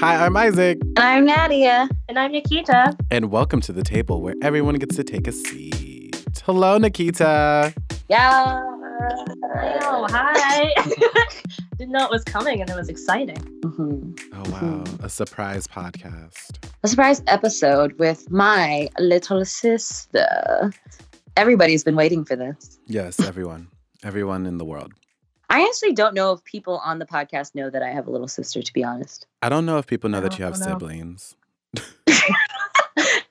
Hi, I'm Isaac. And I'm Nadia. And I'm Nikita. And welcome to the table where everyone gets to take a seat. Hello, Nikita. Yeah. Oh, hi. Didn't know it was coming and it was exciting. Mhm. Oh, wow. A surprise podcast. A surprise episode with my little sister. Everybody's been waiting for this. Yes, everyone. everyone in the world. I actually don't know if people on the podcast know that I have a little sister, to be honest. I don't know if people know that you have know. siblings.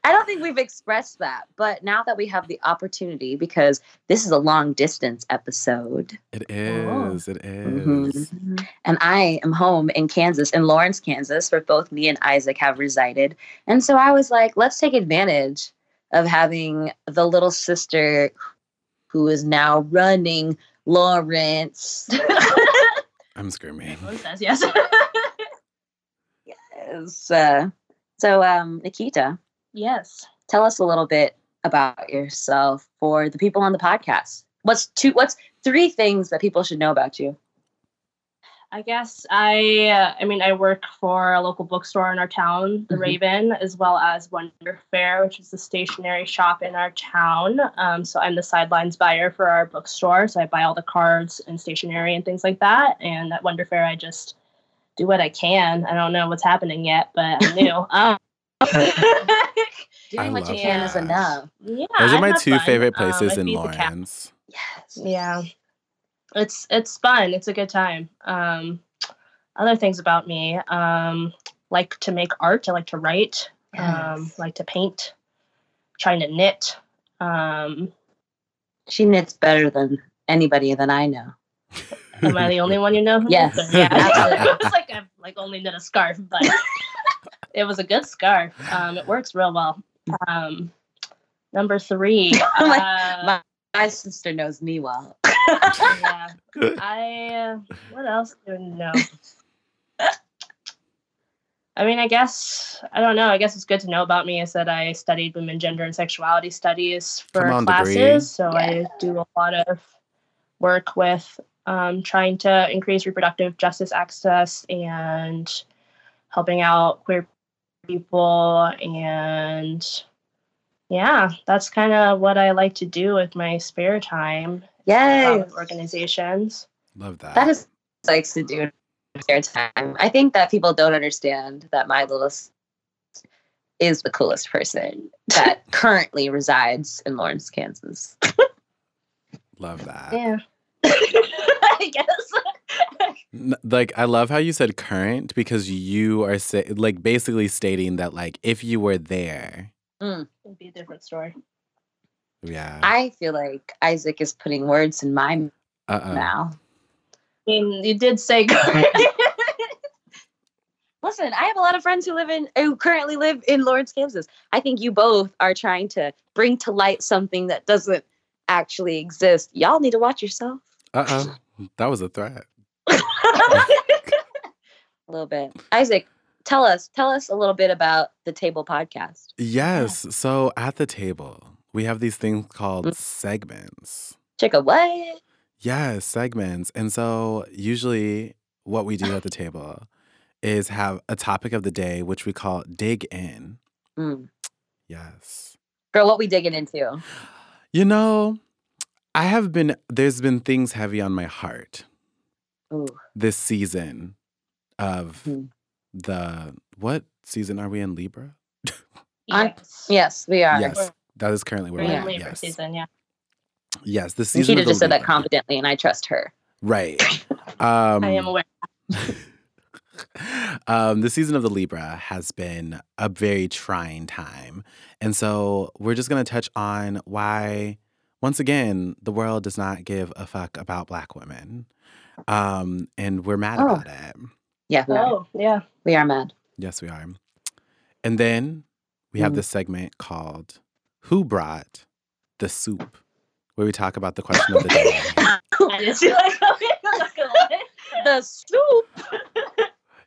I don't think we've expressed that, but now that we have the opportunity, because this is a long distance episode, It Oh. is. It is. Mhm. and I am home in Kansas, in Lawrence, Kansas, where both me and Isaac have resided. And so I was like, let's take advantage of having the little sister who is now running Lawrence. I'm screaming. Everyone says yes. yes. Uh, so, um, Nikita, yes. tell us a little bit about yourself for the people on the podcast. What's two? What's three things that people should know about you? I guess I, uh, I mean, I work for a local bookstore in our town, the Mhm. Raven, as well as Wonder Fair, which is the stationery shop in our town. Um, so I'm the sidelines buyer for our bookstore. So I buy all the cards and stationery and things like that. And at Wonder Fair, I just do what I can. I don't know what's happening yet, but I'm new. um, Doing what you can is enough. yeah, Those are I my two fun. favorite Um, places in feed. Lawrence. Yes. Yeah. It's it's fun. It's a good time. Um other things about me, um like to make art, I like to write, um like to paint, trying to knit. Um She knits better than anybody that I know. am I the only one you know? Yes, knits? Yeah. absolutely. it's like I've like only knit a scarf, but it was a good scarf. Um it works real well. Um number 3. My- uh, my- My sister knows me well. Yeah. I uh, what else do I know? I mean, I guess I don't know. I guess it's good to know about me is that I studied women, gender, and sexuality studies for on, classes. degree. So Yeah. I do a lot of work with um, trying to increase reproductive justice access and helping out queer people and yeah, that's kind of what I like to do with my spare time Yay. with organizations. Love that. That is what likes to do in spare time. I think that people don't understand that my little is the coolest person that currently resides in Lawrence, Kansas. Love that. Yeah. I guess. Like I love how you said current because you are sa- like basically stating that like if you were there, mm. It'd be a different story. Yeah. I feel like Isaac is putting words in my Uh-uh. mouth. I mean, you did say Listen, I have a lot of friends who live in who currently live in Lawrence, Kansas. I think you both are trying to bring to light something that doesn't actually exist. Y'all need to watch yourself. Uh-uh. That was a threat. a little bit. Isaac, tell us, tell us a little bit about the Table Podcast. Yes. So at the table, we have these things called Mm. segments. Chicka, what? Yes, segments. And so usually what we do at the table is have a topic of the day, which we call dig in. Mm. Yes. Girl, what we digging into? You know, I have been, there's been things heavy on my heart Ooh. this season of Hmm. the, what season are we in? Libra? Yes. Yes, we are. Yes. That is currently where We're we're at. Yes. season, yeah. Yes. The season Nikita just said that confidently, and I trust her. Right. Um, I am aware. um, the season of the Libra has been a very trying time. And so we're just going to touch on why, once again, the world does not give a fuck about Black women. Um, and we're mad Oh. about it. Yeah, we are. Oh, yeah. We are mad. Yes, we are. And then we have Mm. this segment called Who Brought the Soup? Where we talk about the question of the day. I just feel like I'm not gonna lie. the soup.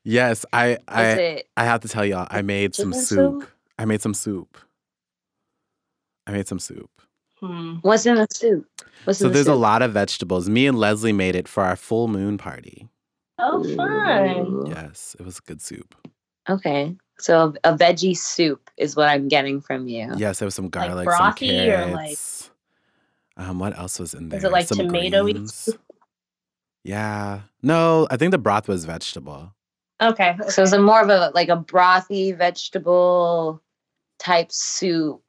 yes, I I it? I have to tell y'all, I made some soup. soup? I made some soup. I made some soup. Hmm. What's in the soup? What's So in the there's a lot of vegetables. Me and Leslie made it for our full moon party. Oh, fun. Ooh. Yes, it was a good soup. Okay. So a veggie soup is what I'm getting from you. Yes, there was some garlic, brothy some or, carrots. Um, what else was in there? Is it like some. Yeah. No, I think the broth was vegetable. Okay. So it's a more of a like a brothy vegetable type soup.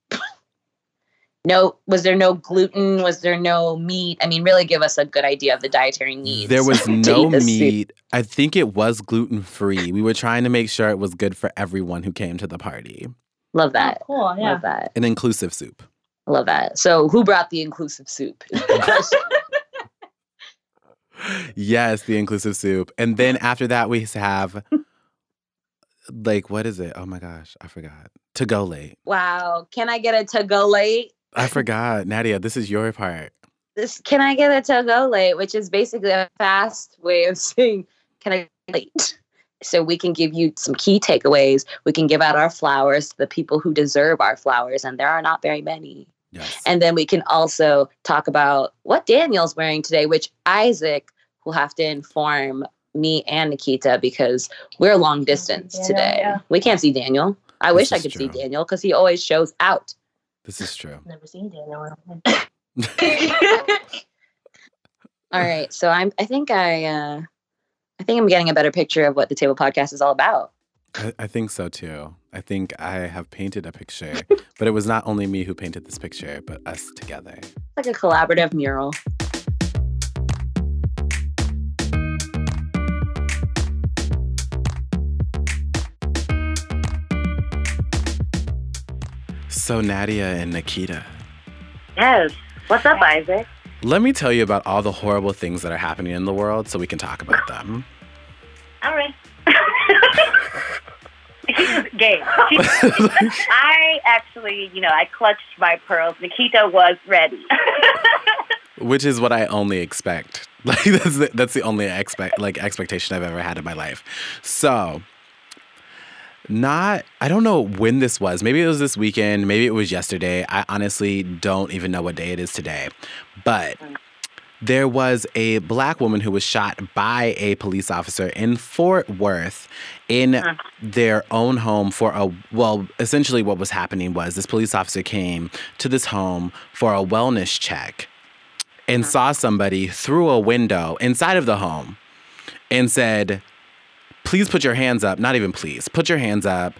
No, was there no gluten? Was there no meat? I mean, really give us a good idea of the dietary needs. There was no eat this soup. meat. I think it was gluten free. We were trying to make sure it was good for everyone who came to the party. Love Oh, that. cool. Yeah. Love that. An inclusive soup. Love that. So, who brought the inclusive soup? is the question. Yes, the inclusive soup. And then after that, we have like what is it? Oh my gosh, I forgot. To go late. wow. Can I get a to go late? I forgot. Nadia, this is your part. This can I get a to go late, which is basically a fast way of saying can I get late. So we can give you some key takeaways. We can give out our flowers to the people who deserve our flowers, and there are not very many. Yes. And then we can also talk about what Daniel's wearing today, which Isaac will have to inform me and Nikita because we're long distance Daniel, today. yeah. We can't see Daniel. I This wish I is could see. Daniel because he always shows out. This is true. Never seen Daniel. All right, so I'm. I think I. uh I think I'm getting a better picture of what the table podcast is all about. I, I think so too. I think I have painted a picture, but it was not only me who painted this picture, but us together. It's like a collaborative mural. So, Nadia and Nikita, Yes. What's up, Isaac? let me tell you about all the horrible things that are happening in the world so we can talk about them. All right. Game. I actually, you know, I clutched my pearls. Nikita was ready. Which is what I only expect. Like that's the, that's the only expect like expectation I've ever had in my life. So, not I don't know when this was. Maybe it was this weekend, maybe it was yesterday. I honestly don't even know what day it is today. But there was a black woman who was shot by a police officer in Fort Worth in uh-huh. their own home for a well, essentially what was happening was this police officer came to this home for a wellness check and uh-huh. saw somebody through a window inside of the home and said, Please put your hands up. Not even please, put your hands up.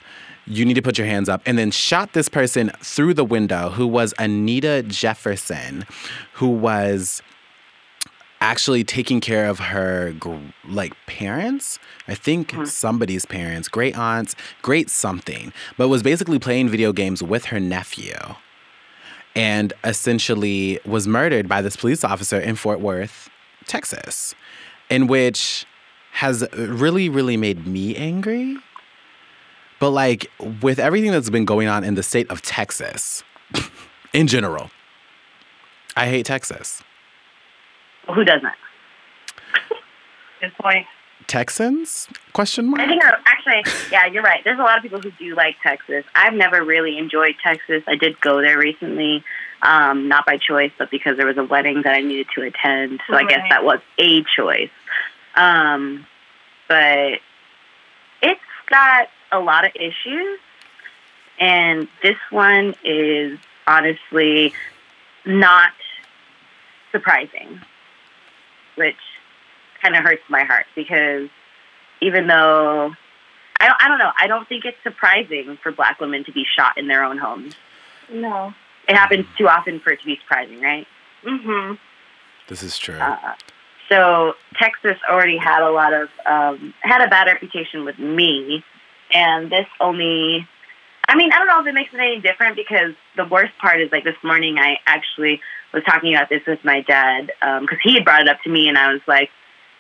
You need to put your hands up. And then shot this person through the window who was Anita Jefferson, who was actually taking care of her like parents i think Mhm. somebody's parents great aunts great something but was basically playing video games with her nephew and essentially was murdered by this police officer in Fort Worth, Texas, in which has really, really made me angry. But like with everything that's been going on in the state of Texas in general, I hate Texas. Who doesn't? Good point. Texans? Question mark. I think, actually, yeah, you're right. There's a lot of people who do like Texas. I've never really enjoyed Texas. I did go there recently, um, not by choice, but because there was a wedding that I needed to attend. So I guess that was a choice. Um, but it's got a lot of issues, and this one is honestly not surprising, which kind of hurts my heart because even though I don't, I don't know, I don't think it's surprising for black women to be shot in their own homes. No. It happens too often for it to be surprising, right? Mm-hmm. This is true. Uh, so Texas already had a lot of um, had a bad reputation with me, and this only. I mean, I don't know if it makes it any different because the worst part is like this morning I actually was talking about this with my dad because he had brought it up to me, and I was like,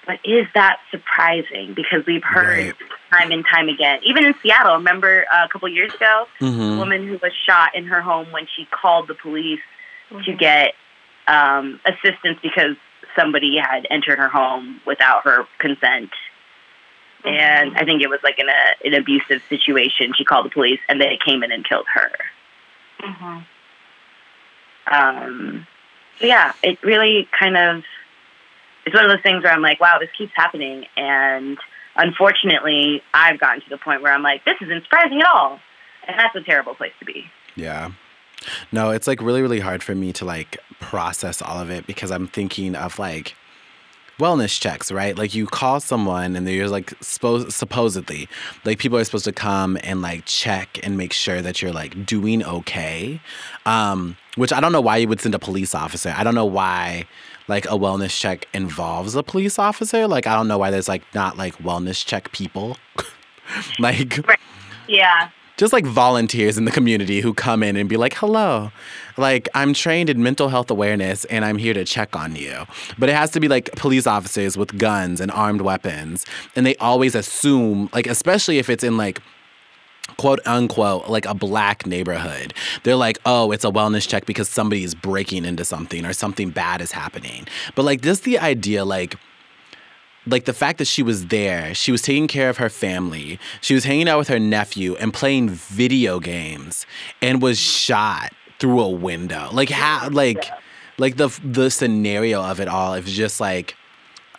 "But is that surprising?" Because we've heard Right. time and time again, even in Seattle. Remember uh, a couple years ago, a Mhm. woman who was shot in her home when she called the police Mm-hmm. to get um, assistance because somebody had entered her home without her consent. And I think it was like in a an abusive situation. She called the police, and they came in and killed her. Mm-hmm. Um, yeah, it really kind of it's one of those things where I'm like, wow, this keeps happening. And unfortunately, I've gotten to the point where I'm like, this isn't surprising at all. And that's a terrible place to be. Yeah. No, it's like really, really hard for me to like process all of it because I'm thinking of like wellness checks, right? Like you call someone and they're like supposed supposedly like people are supposed to come and like check and make sure that you're like doing okay. Um, which I don't know why you would send a police officer. I don't know why like a wellness check involves a police officer. Like I don't know why there's like not like wellness check people. like right. yeah just like volunteers in the community who come in and be like, hello, like I'm trained in mental health awareness and I'm here to check on you. But it has to be like police officers with guns and armed weapons. And they always assume, like, especially if it's in like, quote unquote like a black neighborhood they're like oh it's a wellness check because somebody is breaking into something or something bad is happening but like just the idea like like the fact that she was there, she was taking care of her family, she was hanging out with her nephew and playing video games and was shot through a window. Like how like like the the scenario of it all is just like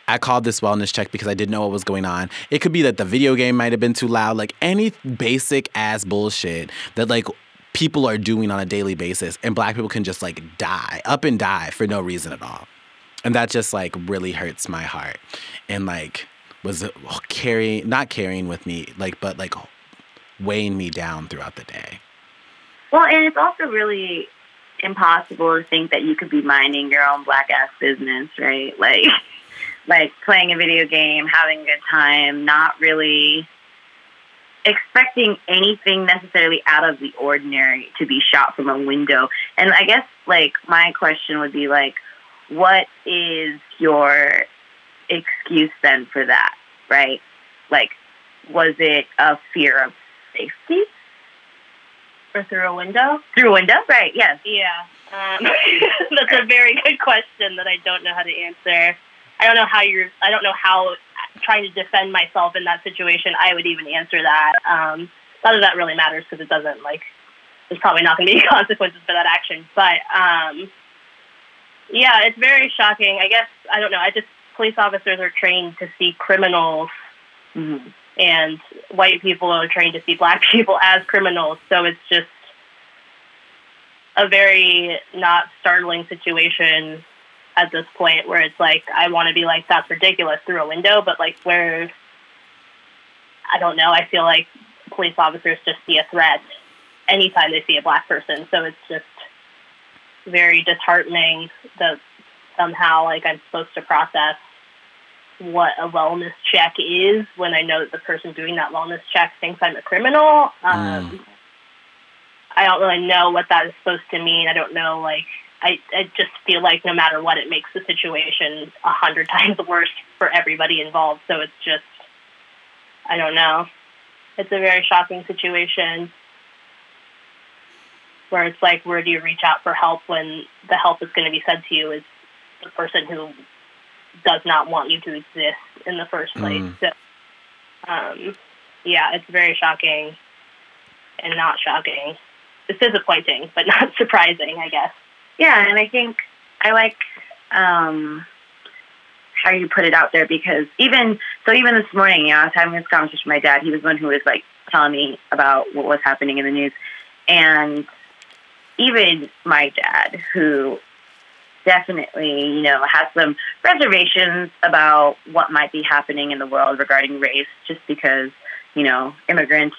I called this wellness check because I didn't know what was going on. It could be that the video game might have been too loud, like any basic ass bullshit that like people are doing on a daily basis and black people can just like die, up and die for no reason at all. And that just like really hurts my heart. And like was carrying not carrying with me like but like weighing me down throughout the day. Well and it's also really impossible to think that you could be minding your own black ass business right? Like like playing a video game having a good time not really expecting anything necessarily out of the ordinary to be shot from a window. And i guess like my question would be like what is your excuse then for that, right? Like, was it a fear of safety? Or through a window? Through a window, right, yes. Yeah. Um, that's a very good question that I don't know how to answer. I don't know how you're, I don't know how trying to defend myself in that situation, I would even answer that. Um, not that that really matters because it doesn't, like, there's probably not going to be consequences for that action. But, um, yeah, it's very shocking. I guess, I don't know, I just, police officers are trained to see criminals, mm-hmm. and white people are trained to see black people as criminals. So it's just a very not startling situation at this point where it's like I want to be like that's ridiculous through a window, but like where I don't know. I feel like police officers just see a threat anytime they see a black person. So it's just very disheartening that somehow like I'm supposed to process what a wellness check is when I know that the person doing that wellness check thinks I'm a criminal. Um, mm. I don't really know what that is supposed to mean. I don't know, like, I, I just feel like no matter what, it makes the situation a hundred times worse for everybody involved. So it's just, I don't know. It's a very shocking situation where it's like, where do you reach out for help when the help is going to be said to you is the person who does not want you to exist in the first place. Mm. So, um, yeah, it's very shocking and not shocking. It's disappointing, but not surprising, I guess. Yeah, and I think I like um, how you put it out there because even so, even this morning, you know, I was having this conversation with my dad. He was the one who was like telling me about what was happening in the news, and even my dad, who definitely, you know, has some reservations about what might be happening in the world regarding race, just because, you know, immigrants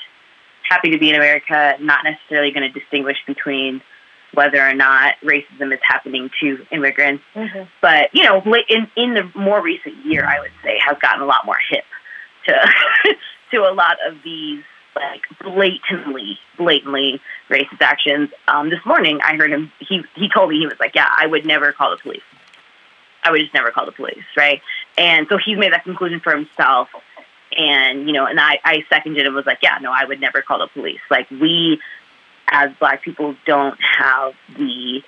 happy to be in America, not necessarily going to distinguish between whether or not racism is happening to immigrants. Mm-hmm. But, you know, in, in the more recent year, I would say, has gotten a lot more hip to, to a lot of these like blatantly, blatantly racist actions. Um, this morning, I heard him. He he told me he was like, "Yeah, I would never call the police. I would just never call the police." Right, and so he's made that conclusion for himself. And you know, and I I seconded and was like, "Yeah, no, I would never call the police. Like we, as Black people, don't have the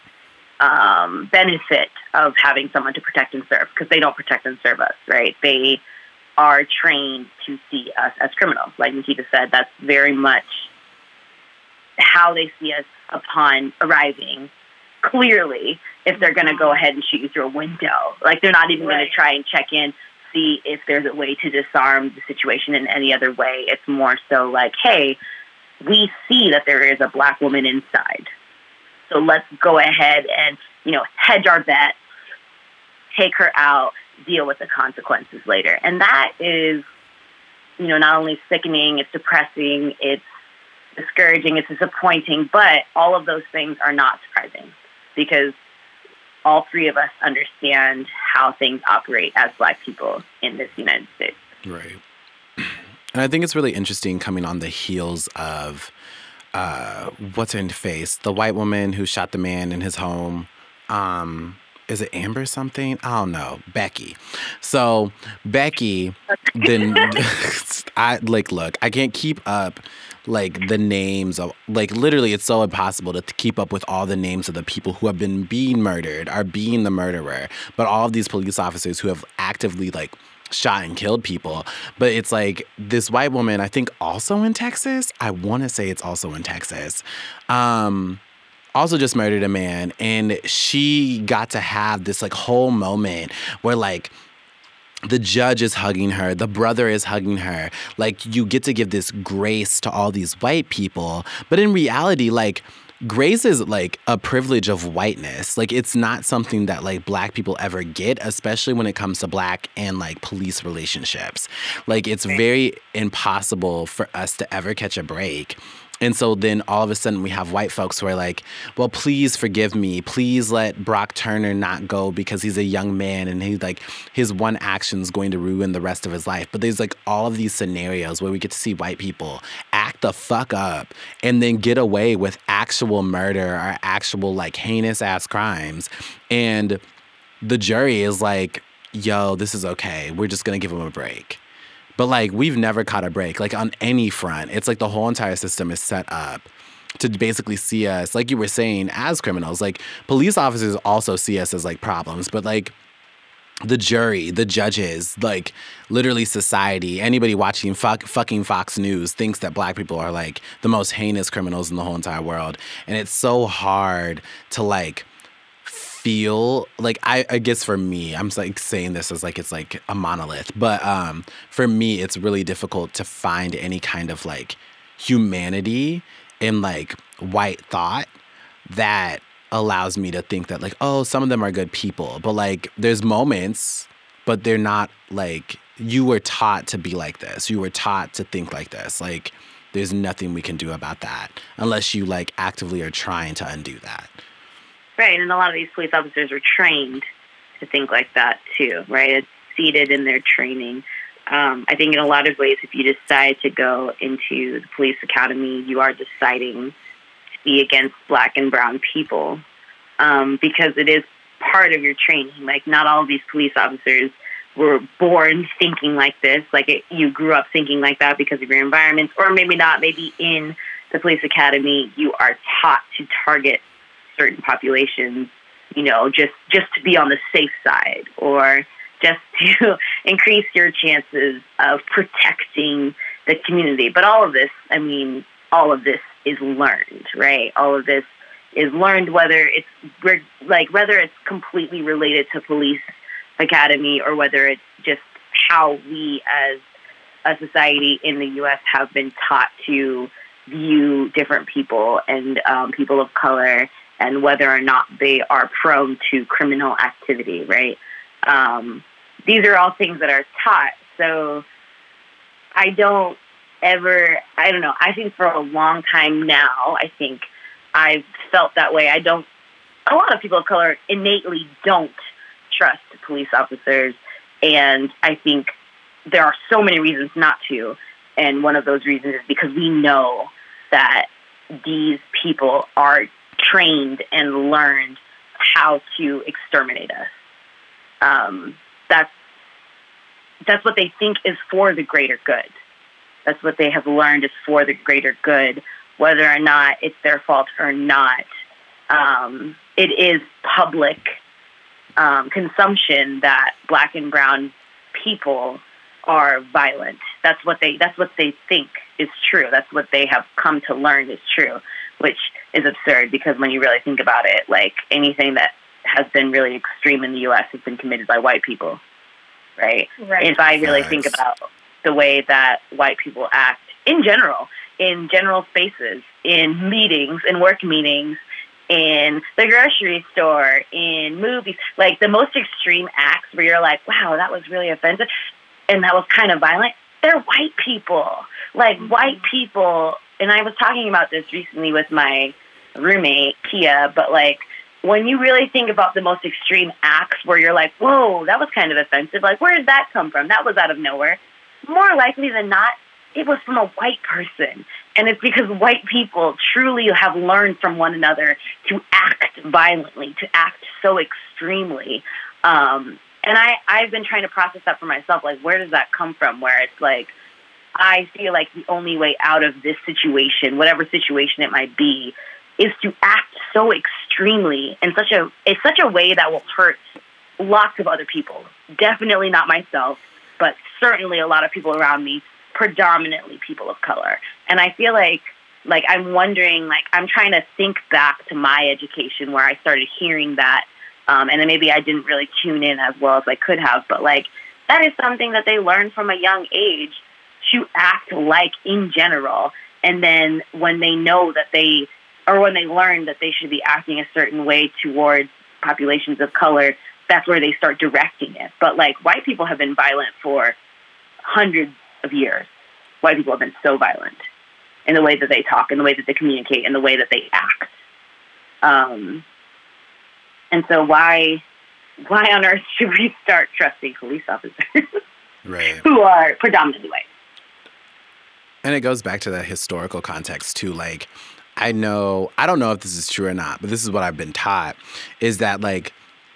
um, benefit of having someone to protect and serve because they don't protect and serve us. Right, they." Are trained to see us as criminals. Like Nikita said, that's very much how they see us upon arriving clearly if they're going to go ahead and shoot you through a window. Like they're not even right. going to try and check in, see if there's a way to disarm the situation in any other way. It's more so like, hey, we see that there is a black woman inside. So let's go ahead and, you know, hedge our bets, take her out, deal with the consequences later. And that is, you know, not only sickening, it's depressing, it's discouraging, it's disappointing, but all of those things are not surprising because all three of us understand how things operate as black people in this United States. Right. And I think it's really interesting coming on the heels of uh, what's her face, the white woman who shot the man in his home. Um, is it Amber something? I don't know. Becky. So Becky, then I like look. I can't keep up like the names of like literally it's so impossible to keep up with all the names of the people who have been being murdered are being the murderer but all of these police officers who have actively like shot and killed people but it's like this white woman i think also in texas i want to say it's also in texas um also just murdered a man and she got to have this like whole moment where like the judge is hugging her, the brother is hugging her. Like, you get to give this grace to all these white people. But in reality, like, grace is like a privilege of whiteness. Like, it's not something that like black people ever get, especially when it comes to black and like police relationships. Like, it's very impossible for us to ever catch a break and so then all of a sudden we have white folks who are like, well, please forgive me. Please let Brock Turner not go because he's a young man and he's like his one action is going to ruin the rest of his life. But there's like all of these scenarios where we get to see white people act the fuck up and then get away with actual murder or actual like heinous ass crimes. And the jury is like, yo, this is okay. We're just gonna give him a break. But like we've never caught a break, like on any front. It's like the whole entire system is set up to basically see us, like you were saying, as criminals. Like police officers also see us as like problems, but like the jury, the judges, like literally society, anybody watching fuck, fucking Fox News thinks that black people are like the most heinous criminals in the whole entire world. And it's so hard to like feel like I, I guess for me i'm like saying this as like it's like a monolith but um for me it's really difficult to find any kind of like humanity in like white thought that allows me to think that like oh some of them are good people but like there's moments but they're not like you were taught to be like this. You were taught to think like this. Like there's nothing we can do about that unless you like actively are trying to undo that Right, and a lot of these police officers are trained to think like that too, right? It's seated in their training. Um, I think in a lot of ways, if you decide to go into the police academy, you are deciding to be against black and brown people um, because it is part of your training. Like, not all of these police officers were born thinking like this. Like, it, you grew up thinking like that because of your environment, or maybe not. Maybe in the police academy, you are taught to target certain populations, you know, just just to be on the safe side or just to increase your chances of protecting the community. But all of this, I mean, all of this is learned, right? All of this is learned whether it's like whether it's completely related to police academy or whether it's just how we as a society in the U.S. have been taught to view different people and um, people of color and whether or not they are prone to criminal activity, right? Um, these are all things that are taught. So I don't ever, I don't know, I think for a long time now, I think I've felt that way. I don't, a lot of people of color innately don't trust police officers. And I think there are so many reasons not to. And one of those reasons is because we know that these people are trained and learned how to exterminate us. Um, that's that's what they think is for the greater good. That's what they have learned is for the greater good, whether or not it's their fault or not. Um, it is public um, consumption that black and brown people are violent. That's what they that's what they think is true. That's what they have come to learn is true, which is absurd because when you really think about it, like anything that has been really extreme in the U.S. has been committed by white people, right? Right. If I really think about the way that white people act in general, in general spaces, in meetings, in work meetings, in the grocery store, in movies, like the most extreme acts where you're like, wow, that was really offensive and that was kind of violent, they're white people. Like white mm-hmm. people, and I was talking about this recently with my roommate, Kia, but like when you really think about the most extreme acts where you're like, whoa, that was kind of offensive, like where did that come from? That was out of nowhere. More likely than not, it was from a white person. And it's because white people truly have learned from one another to act violently, to act so extremely. Um, and I, I've been trying to process that for myself. Like, where does that come from? Where it's like, I feel like the only way out of this situation, whatever situation it might be, is to act so extremely in such a in such a way that will hurt lots of other people. Definitely not myself, but certainly a lot of people around me, predominantly people of color. And I feel like like I'm wondering, like I'm trying to think back to my education where I started hearing that, um, and then maybe I didn't really tune in as well as I could have. But like that is something that they learn from a young age to act like in general, and then when they know that they or when they learn that they should be acting a certain way towards populations of color, that's where they start directing it. But like white people have been violent for hundreds of years. White people have been so violent in the way that they talk, in the way that they communicate, in the way that they act. Um, and so why why on earth should we start trusting police officers Right. who are predominantly white? And it goes back to that historical context too. Like, I know, I don't know if this is true or not, but this is what I've been taught is that like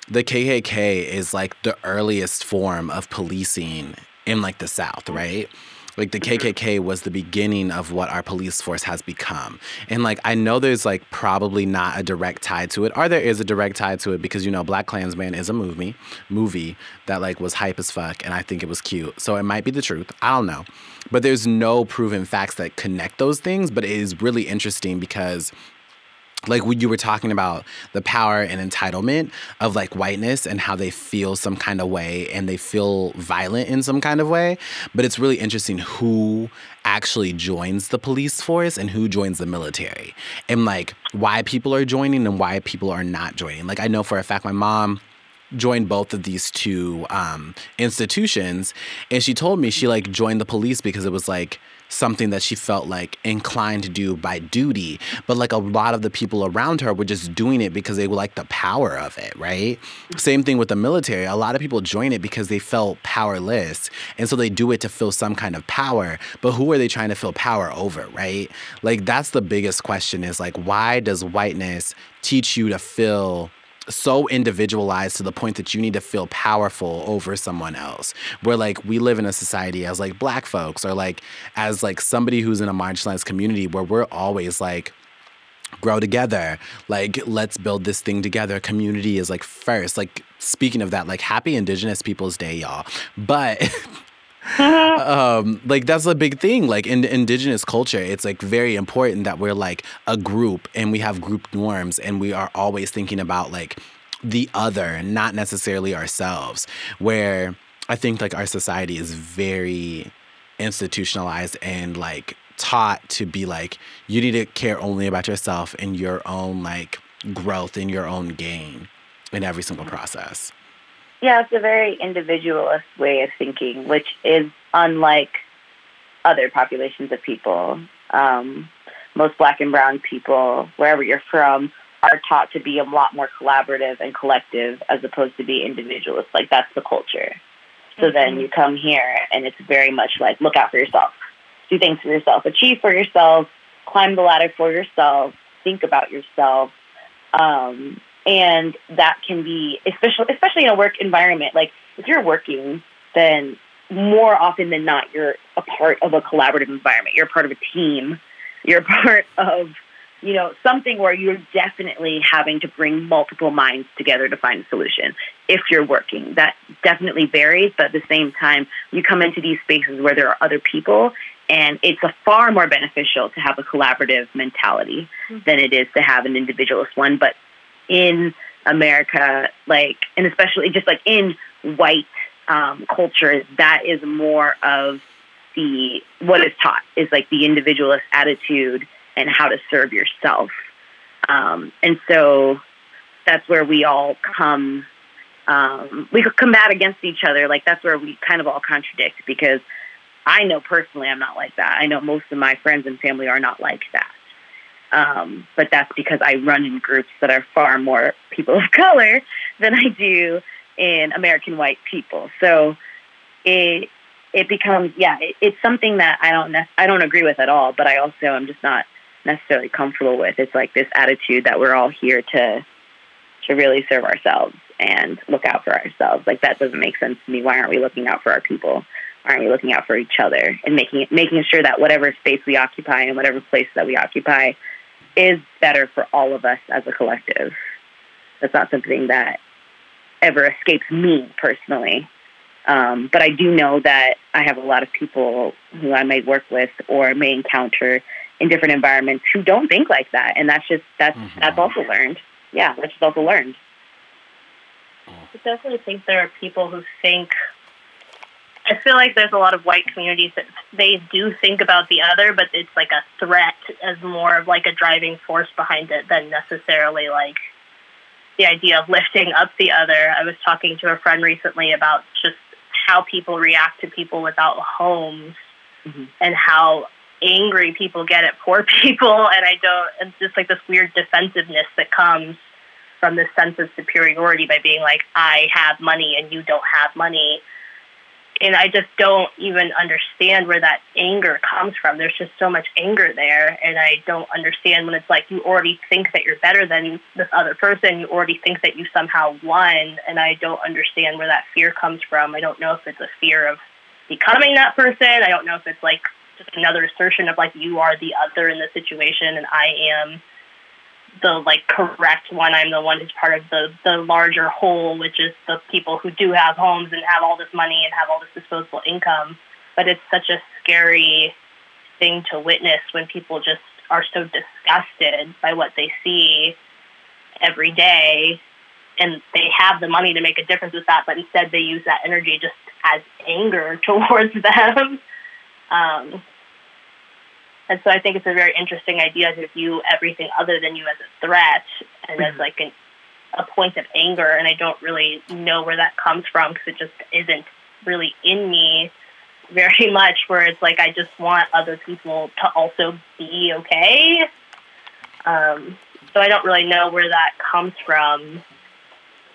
the KKK is like the earliest form of policing in like the South, right? Like the KKK was the beginning of what our police force has become. And like I know there's like probably not a direct tie to it, or there is a direct tie to it because you know Black Klansman is a movie, movie that like was hype as fuck, and I think it was cute. So it might be the truth. I don't know, but there's no proven facts that connect those things. But it is really interesting because like when you were talking about the power and entitlement of like whiteness and how they feel some kind of way and they feel violent in some kind of way but it's really interesting who actually joins the police force and who joins the military and like why people are joining and why people are not joining. Like i know for a fact my mom joined both of these two um, institutions and she told me she like joined the police because it was like something that she felt like inclined to do by duty. But like a lot of the people around her were just doing it because they like the power of it right? Same thing with the military. A lot of people join it because they felt powerless. And so they do it to feel some kind of power. But who are they trying to feel power over right? Like that's the biggest question is like why does whiteness teach you to feel so individualized to the point that you need to feel powerful over someone else. Where like we live in a society as like black folks or like as like somebody who's in a marginalized community where we're always like grow together. Like let's build this thing together. Community is like first. Like speaking of that like happy indigenous peoples day y'all. But um like that's a big thing like in indigenous culture it's like very important that we're like a group and we have group norms and we are always thinking about like the other not necessarily ourselves where i think like our society is very institutionalized and like taught to be like you need to care only about yourself and your own like growth and your own gain in every single process Yeah, it's a very individualist way of thinking, which is unlike other populations of people. Um, most black and brown people, wherever you're from, are taught to be a lot more collaborative and collective as opposed to be individualist. Like that's the culture. So then you come here and it's very much like look out for yourself, do things for yourself, achieve for yourself, climb the ladder for yourself, think about yourself. Um, and that can be especially especially in a work environment like if you're working then more often than not you're a part of a collaborative environment you're a part of a team you're a part of you know something where you're definitely having to bring multiple minds together to find a solution if you're working that definitely varies but at the same time you come into these spaces where there are other people And it's a far more beneficial to have a collaborative mentality mm-hmm. than it is to have an individualist one. But in America, like, and especially just like in white um, culture, that is more of the what is taught is like the individualist attitude and how to serve yourself. Um, and so that's where we all come. Um, we combat against each other. Like that's where we kind of all contradict because I know personally I'm not like that. I know most of my friends and family are not like that. Um, but that's because I run in groups that are far more people of color than I do in American white people. So it it becomes yeah, it, it's something that I don't I don't agree with at all. But I also am just not necessarily comfortable with. It's like this attitude that we're all here to to really serve ourselves and look out for ourselves. Like that doesn't make sense to me. Why aren't we looking out for our people? Aren't we looking out for each other and making making sure that whatever space we occupy and whatever place that we occupy is better for all of us as a collective. That's not something that ever escapes me personally. Um, but I do know that I have a lot of people who I may work with or may encounter in different environments who don't think like that, and that's just that's mm-hmm. that's also learned. Yeah, that's also learned. I definitely think there are people who think. I feel like there's a lot of white communities that they do think about the other, but it's like a threat as more of like a driving force behind it than necessarily like the idea of lifting up the other. I was talking to a friend recently about just how people react to people without homes mm-hmm. and how angry people get at poor people and I don't it's just like this weird defensiveness that comes from this sense of superiority by being like I have money and you don't have money and I just don't even understand where that anger comes from. There's just so much anger there, and I don't understand when it's like you already think that you're better than this other person. You already think that you somehow won, and I don't understand where that fear comes from. I don't know if it's a fear of becoming that person. I don't know if it's like just another assertion of like you are the other in the situation, and I am the like correct one. I'm the one who's part of the the larger whole, which is the people who do have homes and have all this money and have all this disposable income. But it's such a scary thing to witness when people just are so disgusted by what they see every day and they have the money to make a difference with that, but instead they use that energy just as anger towards them. Um, and so I think it's a very interesting idea to view everything other than you as a threat and mm-hmm. as like an, a point of anger. And I don't really know where that comes from because it just isn't really in me very much. Where it's like I just want other people to also be okay. Um, so I don't really know where that comes from.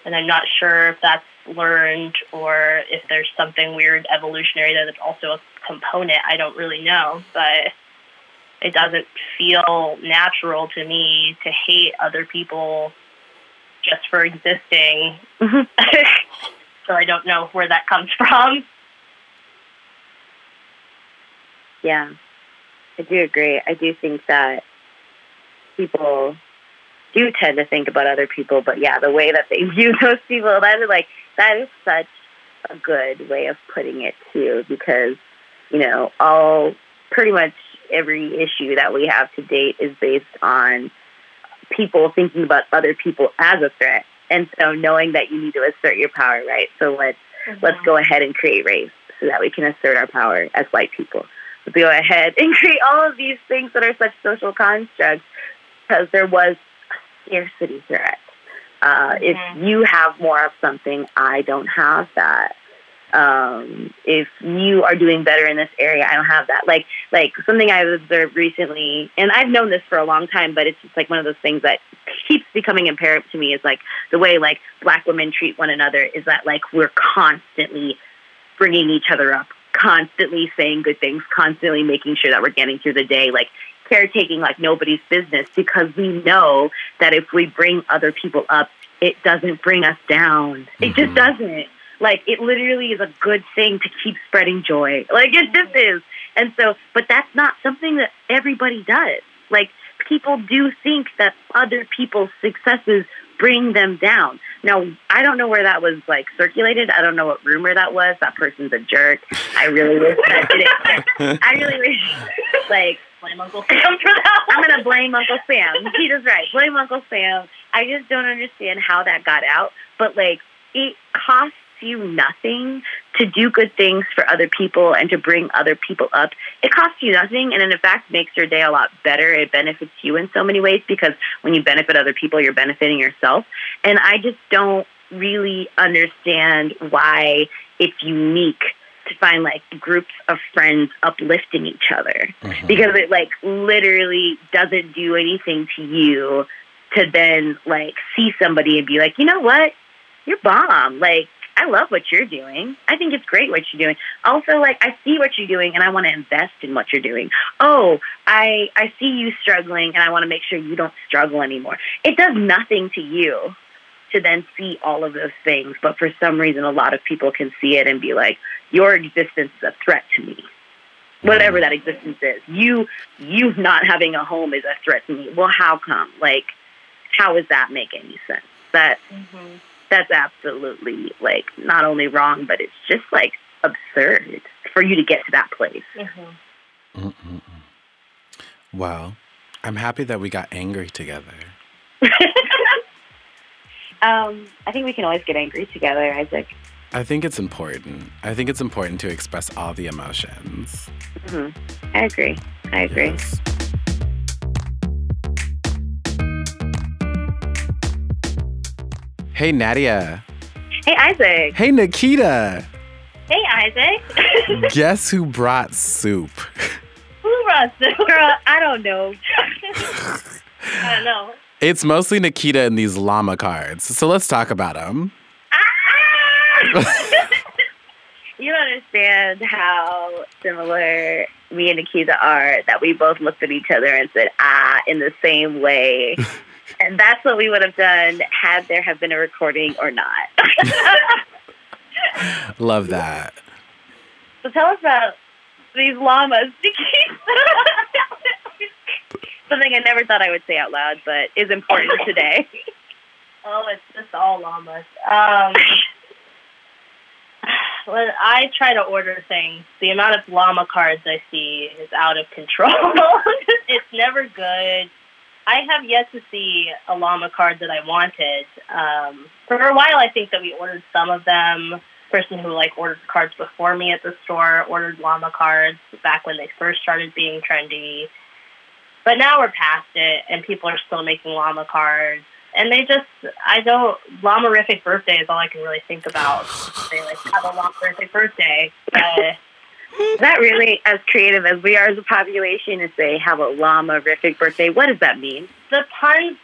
And I'm not sure if that's learned or if there's something weird evolutionary that is also a component. I don't really know. But it doesn't feel natural to me to hate other people just for existing. Mm-hmm. so I don't know where that comes from. Yeah, I do agree. I do think that people do tend to think about other people, but yeah, the way that they view those people, that is like, that is such a good way of putting it too, because, you know, all pretty much every issue that we have to date is based on people thinking about other people as a threat. And so knowing that you need to assert your power, right? So let's mm-hmm. let's go ahead and create race so that we can assert our power as white people. Let's go ahead and create all of these things that are such social constructs because there was a scarcity threat. Uh, mm-hmm. If you have more of something, I don't have that um, if you are doing better in this area, I don't have that. Like, like something I've observed recently, and I've known this for a long time, but it's just like one of those things that keeps becoming apparent to me is like the way like black women treat one another is that like we're constantly bringing each other up, constantly saying good things, constantly making sure that we're getting through the day, like caretaking like nobody's business because we know that if we bring other people up, it doesn't bring us down. It mm-hmm. just doesn't. Like it literally is a good thing to keep spreading joy. Like it just mm-hmm. is. And so, but that's not something that everybody does. Like people do think that other people's successes bring them down. Now, I don't know where that was like circulated. I don't know what rumor that was. That person's a jerk. I really wish that didn't. I really wish, like, Blame Uncle Sam for that. I'm gonna blame Uncle Sam. He was right. Blame Uncle Sam. I just don't understand how that got out. But like, it costs you nothing to do good things for other people and to bring other people up. It costs you nothing, and in fact makes your day a lot better. It benefits you in so many ways because when you benefit other people, you're benefiting yourself. And I just don't really understand why it's unique to find like groups of friends uplifting each other Mhm. because it like literally doesn't do anything to you to then like see somebody and be like, you know what, you're bomb. Like I love what you're doing. I think it's great what you're doing. Also, like I see what you're doing and I want to invest in what you're doing. Oh, I I see you struggling and I want to make sure you don't struggle anymore. It does nothing to you to then see all of those things, but for some reason a lot of people can see it and be like, your existence is a threat to me whatever that existence is. You you not having a home is a threat to me. Well, how come? Like, how does that make any sense? That Mhm. That's absolutely like not only wrong, but it's just like absurd for you to get to that place. Mhm. Mm-mm-mm. Well, I'm happy that we got angry together. Um, I think we can always get angry together, Isaac. I think it's important. I think it's important to express all the emotions. hmm I agree. I agree. Yes. Hey, Nadia. Hey, Isaac. Hey, Nikita. Hey, Isaac. Guess who brought soup? Who brought this? Girl, I don't know. I don't know. It's mostly Nikita and these llama cards. So let's talk about them. you don't understand how similar me and Nikita are that we both looked at each other and said, ah, in the same way. and that's what we would have done had there have been a recording or not. Love that. so tell us about these llamas. Something I never thought I would say out loud, but is important today. Oh, it's just all llamas. Um, when I try to order things, the amount of llama cards I see is out of control. it's never good. I have yet to see a llama card that I wanted. Um, for a while, I think that we ordered some of them. Person who like ordered cards before me at the store ordered llama cards back when they first started being trendy. But now we're past it, and people are still making llama cards and they just I don't llama-rific birthday is all I can really think about. They like have a llama-rific birthday. Uh, Is that really as creative as we are as a population to say have a llama-rific birthday? What does that mean? the puns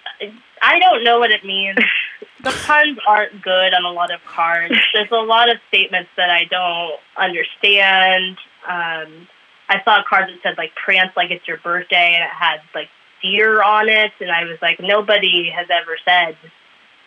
I don't know what it means. The puns aren't good on a lot of cards. There's a lot of statements that I don't understand. Um, I saw a card that said like prance like it's your birthday and it had like deer on it and I was like nobody has ever said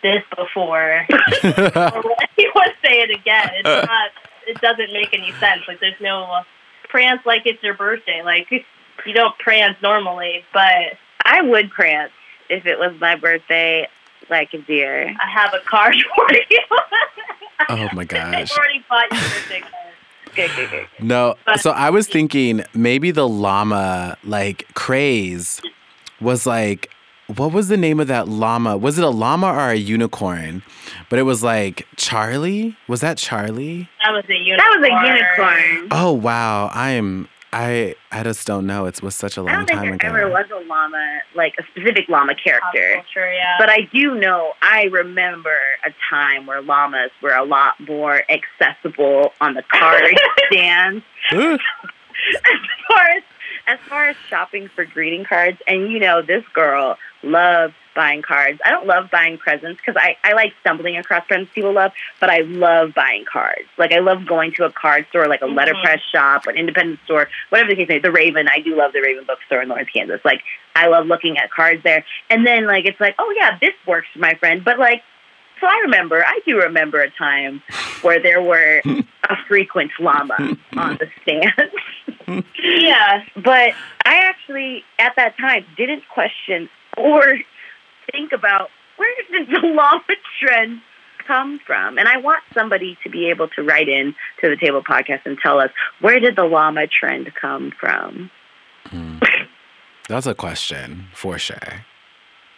this before. or let anyone say it again. It's not. It doesn't make any sense. Like there's no prance like it's your birthday. Like you don't prance normally, but I would prance if it was my birthday, like a deer. I have a card for you. Oh my I gosh. already bought you birthday card. Good, good, good. No, so I was thinking maybe the llama like craze was like what was the name of that llama? Was it a llama or a unicorn? But it was like Charlie? Was that Charlie? That was a unicorn. That was a unicorn. Oh wow, I am I I just don't know. It was such a long time. I don't think there ago. ever was a llama, like a specific llama Pop character. culture, yeah. But I do know, I remember a time where llamas were a lot more accessible on the card stands as far as as far as shopping for greeting cards. And you know, this girl loves buying cards. I don't love buying presents because I, I like stumbling across presents people love, but I love buying cards. Like I love going to a card store, like a Mhm. letterpress shop, an independent store, whatever the case may be. The Raven, I do love the Raven bookstore in Lawrence, Kansas. Like I love looking at cards there. And then like it's like, oh yeah, this works for my friend. But like so I remember, I do remember a time where there were a frequent llama on the stand. yeah. But I actually, at that time, didn't question or think about where did the llama trend come from? And I want somebody to be able to write in to the table podcast and tell us where did the llama trend come from? Hmm. That's a question for sure.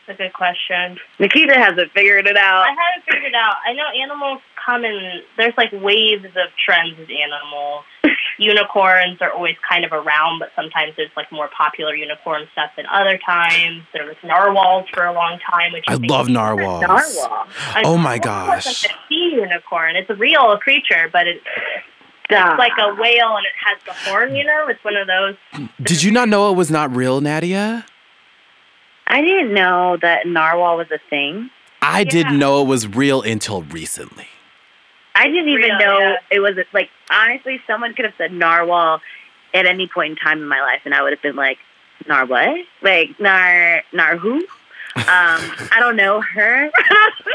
That's a good question. Nikita hasn't figured it out. I haven't figured it out. I know animals come in, there's like waves of trends with animals. Unicorns are always kind of around, but sometimes there's like more popular unicorn stuff than other times. There was narwhals for a long time, which I love narwhals. Narwhal. A Oh my narwhal is gosh. Like a sea unicorn. It's a real creature, but it, it's like a whale and it has the horn. You know, it's one of those. Did you not know it was not real, Nadia? I didn't know that narwhal was a thing. I Yeah. didn't know it was real until recently. I didn't even Real, know yeah. it was like honestly someone could have said narwhal at any point in time in my life and I would have been like nar what? Like nar nar who? Um I don't know her.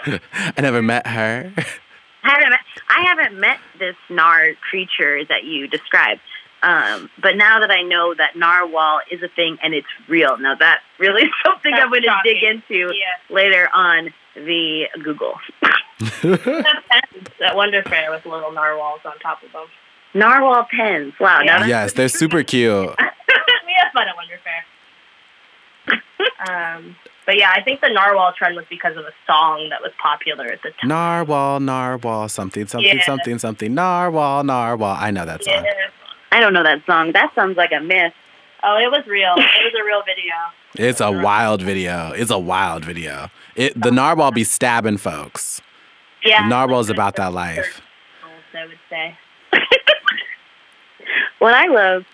I never met her. I haven't met, I haven't met this nar creature that you described. Um, but now that I know that narwhal is a thing and it's real, now that's really something I'm going to dig into Yeah. later on the Google. That Wonder Fair with little narwhals on top of them. Narwhal pens. Wow. Now Yeah. that's yes, they're super cute. we have fun at Wonder Fair. um, but yeah, I think the narwhal trend was because of a song that was popular at the time. Narwhal, narwhal, something, something, Yeah. something, something. Narwhal, narwhal. I know that song. Yeah. I don't know that song. That sounds like a myth. Oh, it was real. It was a real video. It's a wild video. It's a wild video. It the narwhal be stabbing folks. Yeah. The narwhal's about that life. I would say. What I love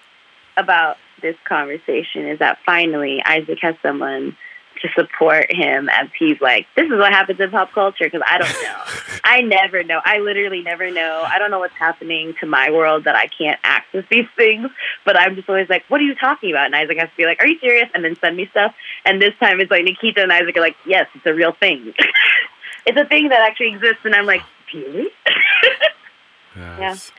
about this conversation is that finally Isaac has someone to support him as he's like, this is what happens in pop culture because I don't know. I never know. I literally never know. I don't know what's happening to my world that I can't access these things. But I'm just always like, what are you talking about? And Isaac has to be like, are you serious? And then send me stuff. And this time it's like Nikita and Isaac are like, yes, it's a real thing. it's a thing that actually exists. And I'm like, really? Yes.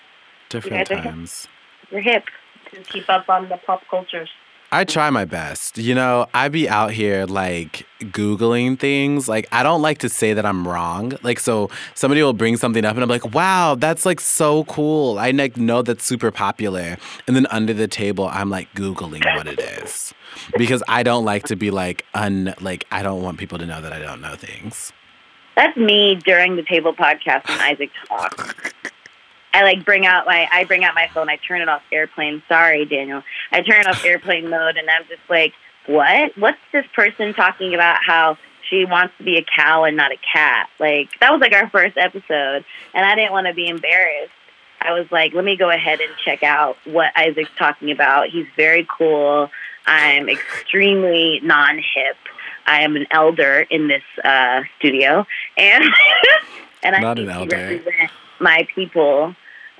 Different guys are- times. You're hip. To keep up on the pop cultures. I try my best. You know, I be out here like Googling things. Like, I don't like to say that I'm wrong. Like, so somebody will bring something up and I'm like, wow, that's like so cool. I like know that's super popular. And then under the table, I'm like Googling what it is. Because I don't like to be like, un, like, I don't want people to know that I don't know things. That's me during the table podcast when Isaac talks. I like bring out my I bring out my phone, I turn it off airplane. Sorry, Daniel. I turn it off airplane mode and I'm just like, What? What's this person talking about how she wants to be a cow and not a cat? Like that was like our first episode and I didn't want to be embarrassed. I was like, let me go ahead and check out what Isaac's talking about. He's very cool. I'm extremely non hip. I am an elder in this uh, studio, and and I Not an elder. Represent my people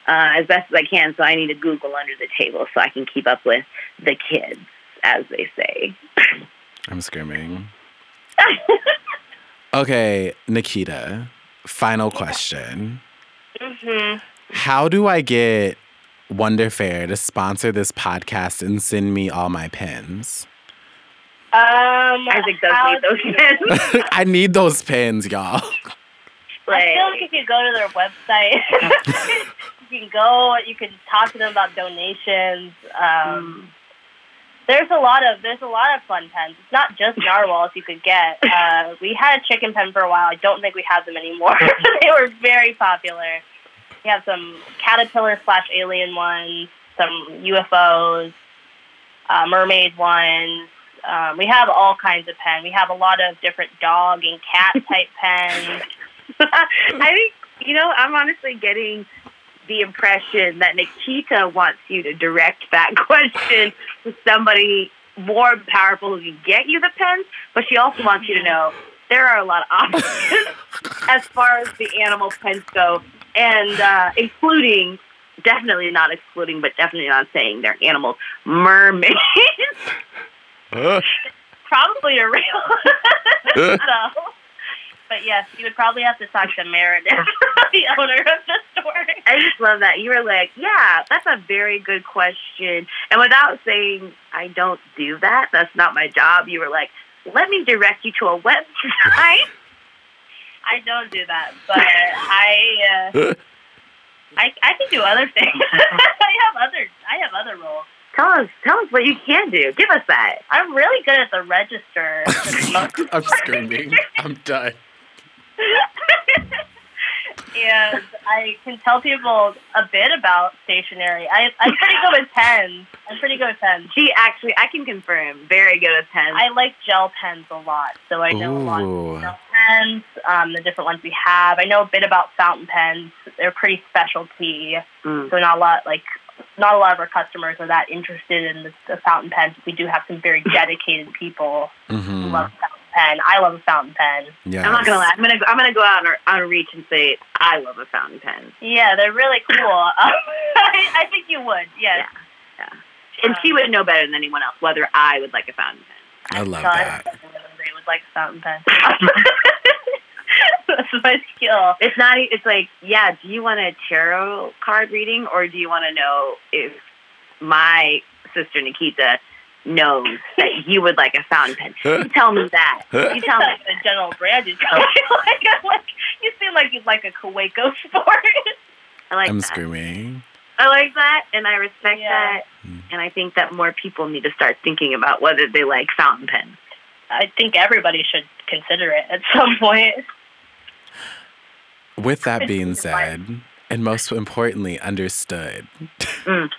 uh, as best as I can. So I need to Google under the table so I can keep up with the kids, as they say. I'm screaming. Okay, Nikita, final question. Mm-hmm. How do I get Wonder Fair to sponsor this podcast and send me all my pins? Um, Isaac does how need those do you- men. I need those pins, y'all. I feel like if you go to their website, you can go. You can talk to them about donations. Um, There's a lot of there's a lot of fun pens. It's not just narwhals you could get. Uh, we had a chicken pen for a while. I don't think we have them anymore. they were very popular. We have some caterpillar slash alien ones, some UFOs, uh, mermaid ones. Um, we have all kinds of pen. We have a lot of different dog and cat type pens. I think you know. I'm honestly getting the impression that Nikita wants you to direct that question to somebody more powerful who can get you the pens, but she also wants you to know there are a lot of options as far as the animal pens go, and uh, including definitely not excluding, but definitely not saying they're animals, mermaids. Probably a real. so, but yes, you would probably have to talk to Meredith, the owner of the store. I just love that. You were like, yeah, that's a very good question. And without saying, I don't do that, that's not my job, you were like, let me direct you to a website. I don't do that, but I, uh, I, I can do other things. I have other, I have other roles. Tell us, tell us what you can do. Give us that. I'm really good at the register. I'm screaming. I'm done. and I can tell people a bit about stationery. I, I'm pretty good with pens. I'm pretty good with pens. She actually, I can confirm, very good with pens. I like gel pens a lot, so I know a lot Ooh. of gel pens, um, the different ones we have. I know a bit about fountain pens. They're pretty specialty, Mm. so not a lot like not a lot of our customers are that interested in the, the fountain pens. We do have some very dedicated people who Mm-hmm. love fountain pen. I love a fountain pen. Yeah. I'm not gonna lie. I'm gonna, I'm gonna go out on on reach and say I love a fountain pen. Yeah, they're really cool. Um, I, I think you would. Yes. Yeah. And she would know better than anyone else whether I would like a fountain pen. I love No, I that. don't They would like a fountain pen. That's my skill. It's not. e- It's like, yeah. Do you want a tarot card reading, or do you want to know if my sister Nikita knows that you would like a fountain pen? You tell me that. You tell me. like the general brand. You sound like, like you seem like you'd like a Kaweco sport. I like I'm that. screaming. I like that, and I respect Yeah. that. Mm. And I think that more people need to start thinking about whether they like fountain pens. I think everybody should consider it at some point. With that being said, and most importantly, understood, Mm.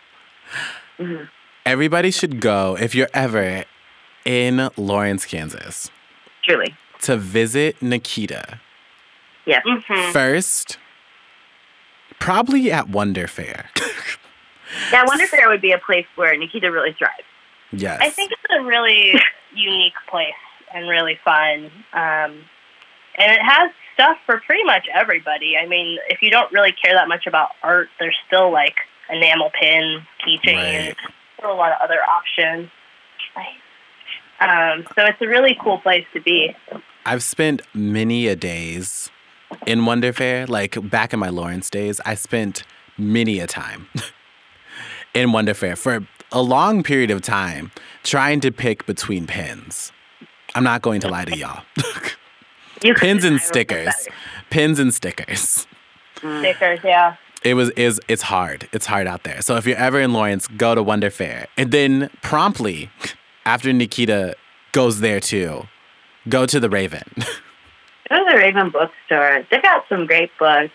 Mhm. Everybody should go if you're ever in Lawrence, Kansas, Truly. to visit Nikita. Yes. Mm-hmm. First, probably at Wonder Fair. Yeah, I wonder if there would be a place where Nikita really thrives. yes. I think it's a really unique place and really fun. Um, and it has stuff for pretty much everybody. I mean, if you don't really care that much about art, there's still like enamel pins, keychains, Right. Still a lot of other options. Um, so it's a really cool place to be. I've spent many a days in Wonder Fair. Like back in my Lawrence days, I spent many a time in Wonder Fair for a long period of time trying to pick between pins. I'm not going to lie to y'all. Pins and stickers. Pins and stickers. Stickers, yeah. It was is it's hard. It's hard out there. So if you're ever in Lawrence, go to Wonder Fair. And then promptly after Nikita goes there too, go to the Raven. Go to the Raven bookstore. They've got some great books.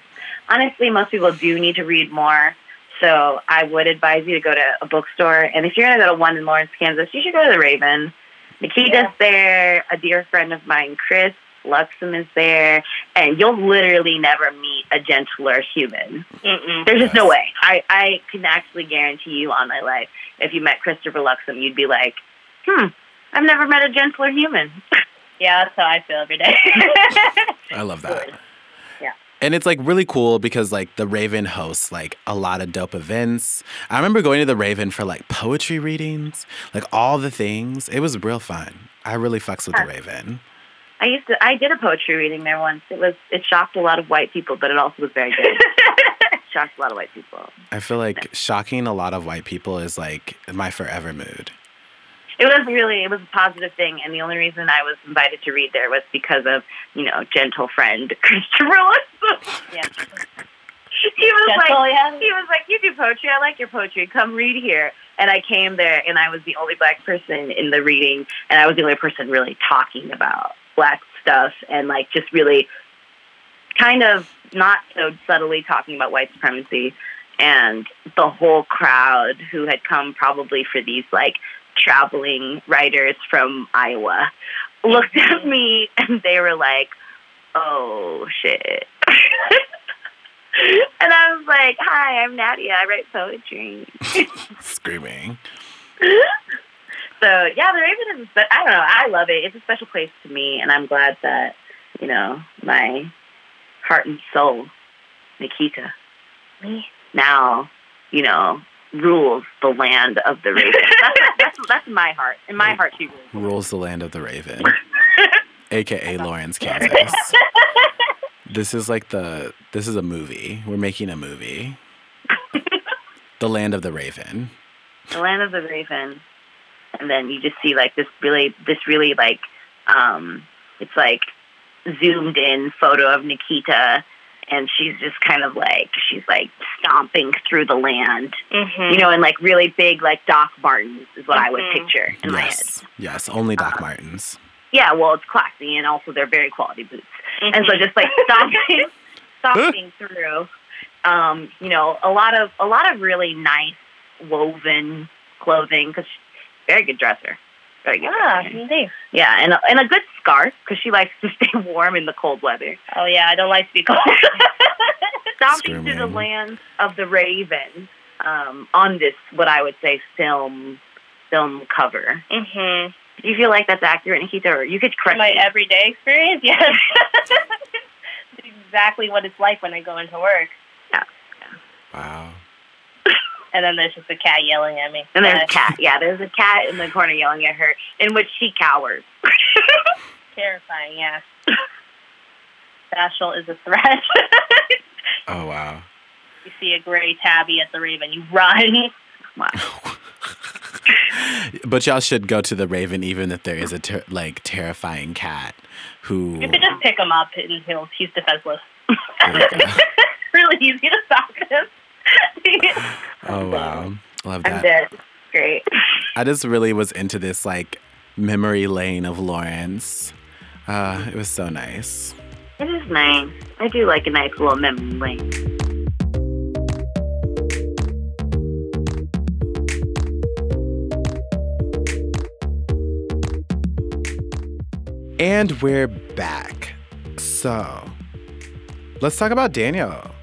Honestly, most people do need to read more. So I would advise you to go to a bookstore. And if you're going to go to one in Lawrence, Kansas, you should go to the Raven. Nikita's Yeah. there. A dear friend of mine, Chris Luxem, is there. And you'll literally never meet a gentler human. Mm-mm. There's just no way. I, I can actually guarantee you on my life, if you met Christopher Luxem, you'd be like, hmm, I've never met a gentler human. Yeah, that's how I feel every day. I love that. Yeah. And it's like really cool because like the Raven hosts like a lot of dope events. I remember going to the Raven for like poetry readings, like all the things. It was real fun. I really fucks with the Raven. I used to. I did a poetry reading there once. It was. It shocked a lot of white people, but it also was very good. shocked a lot of white people. I feel like shocking a lot of white people is like my forever mood. It was really. It was a positive thing, and the only reason I was invited to read there was because of you know gentle friend Christopher Wilson. yeah. he was Gentle, like. yeah. He was like, "You do poetry. I like your poetry. Come read here." And I came there, and I was the only black person in the reading, and I was the only person really talking about black stuff, and like just really kind of not so subtly talking about white supremacy. And the whole crowd who had come probably for these like traveling writers from Iowa looked at mm-hmm. me and they were like, "Oh shit." and I was like, "Hi, I'm Nadia. I write poetry." Screaming. So yeah, the Raven is. a spe- I don't know. I love it. It's a special place to me, and I'm glad that you know my heart and soul, Nikita, me now you know rules the land of the Raven. that's, that's that's my heart. In my heart, she rules. Rules the land of the Raven, aka Lawrence, Kansas. This is like the this is a movie. We're making a movie. the land of the Raven. the land of the raven and then you just see like this really this really like um it's like zoomed in photo of Nikita, and she's just kind of like she's like stomping through the land, Mhm. you know, in like really big like Doc Martens is what I would Mhm. picture in my head. yes. Yes. Only Doc Uh, Martens. Yeah, well, it's classy, and also they're very quality boots. and so Mhm. just like stomping, stomping through, um, you know, a lot of a lot of really nice woven clothing because very good dresser, very good. Ah, dresser. indeed. Yeah, and a, and a good scarf because she likes to stay warm in the cold weather. Oh yeah, I don't like to be cold. Stomping through the Screaming. land of the Raven um, on this, what I would say, film film cover. mhm. Do you feel like that's accurate, Nikita? Or you could correct My me. everyday experience, yes. Exactly what it's like when I go into work. Yeah. Wow. And then there's just a cat yelling at me. And there's a cat. Yeah, there's a cat in the corner yelling at her, in which she cowers. Terrifying, yeah. Bashful is a threat. Oh wow. you see a gray tabby at the Raven, you run. Wow. but y'all should go to the Raven, even if there is a ter- like terrifying cat who. You could just pick him up and he'll he's defenseless. Really easy to stop him. oh wow, love I'm that. dead. Great. I just really was into this like memory lane of Lawrence. Uh, it was so nice. It is nice. I do like a nice little memory lane. And we're back. So, let's talk about Daniel.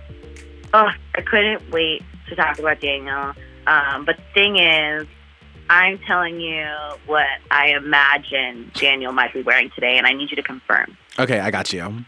Oh, I couldn't wait to talk about Daniel. Um, but the thing is, I'm telling you what I imagine Daniel might be wearing today, and I need you to confirm. Okay, I got you.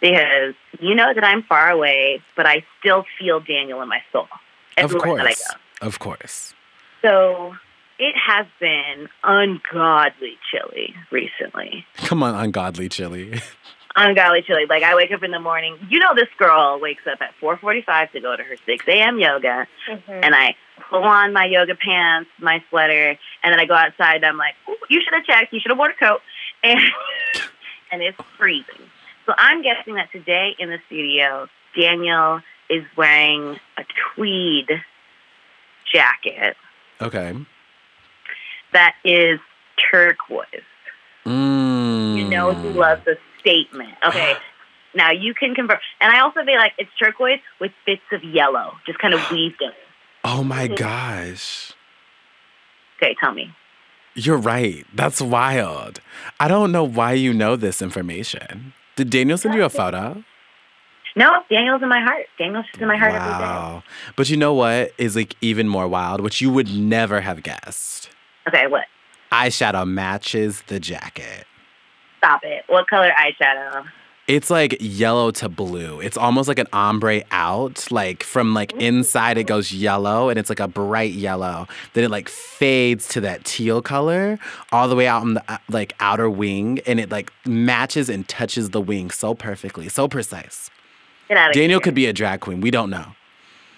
Because you know that I'm far away, but I still feel Daniel in my soul. Of everywhere that I course. go. Of course. So it has been ungodly chilly recently. Come on, ungodly chili. Ungodly chilly. Like I wake up in the morning. You know, this girl wakes up at 4:45 to go to her 6 a.m. yoga, Mhm. and I pull on my yoga pants, my sweater, and then I go outside. And I'm like, you should have checked. You should have worn a coat, and and it's freezing. So I'm guessing that today in the studio, Daniel is wearing a tweed jacket Okay. that is turquoise. Mm. You know he loves a statement. Okay. Now you can confirm. And I also feel like it's turquoise with bits of yellow, just kind of weaved in. Oh my gosh. Okay, tell me. You're right. That's wild. I don't know why you know this information. Did Daniel send you a photo? No, Daniel's in my heart. Daniel's just in my heart every day. wow. But you know what is like even more wild, which you would never have guessed. Okay, what? Eyeshadow matches the jacket. Stop it. What color eyeshadow? It's like yellow to blue. It's almost like an ombre out. Like from like inside, it goes yellow, and it's like a bright yellow. Then it like fades to that teal color all the way out on the uh, like outer wing, and it like matches and touches the wing so perfectly, so precise. Get out of Daniel here. could be a drag queen. We don't know.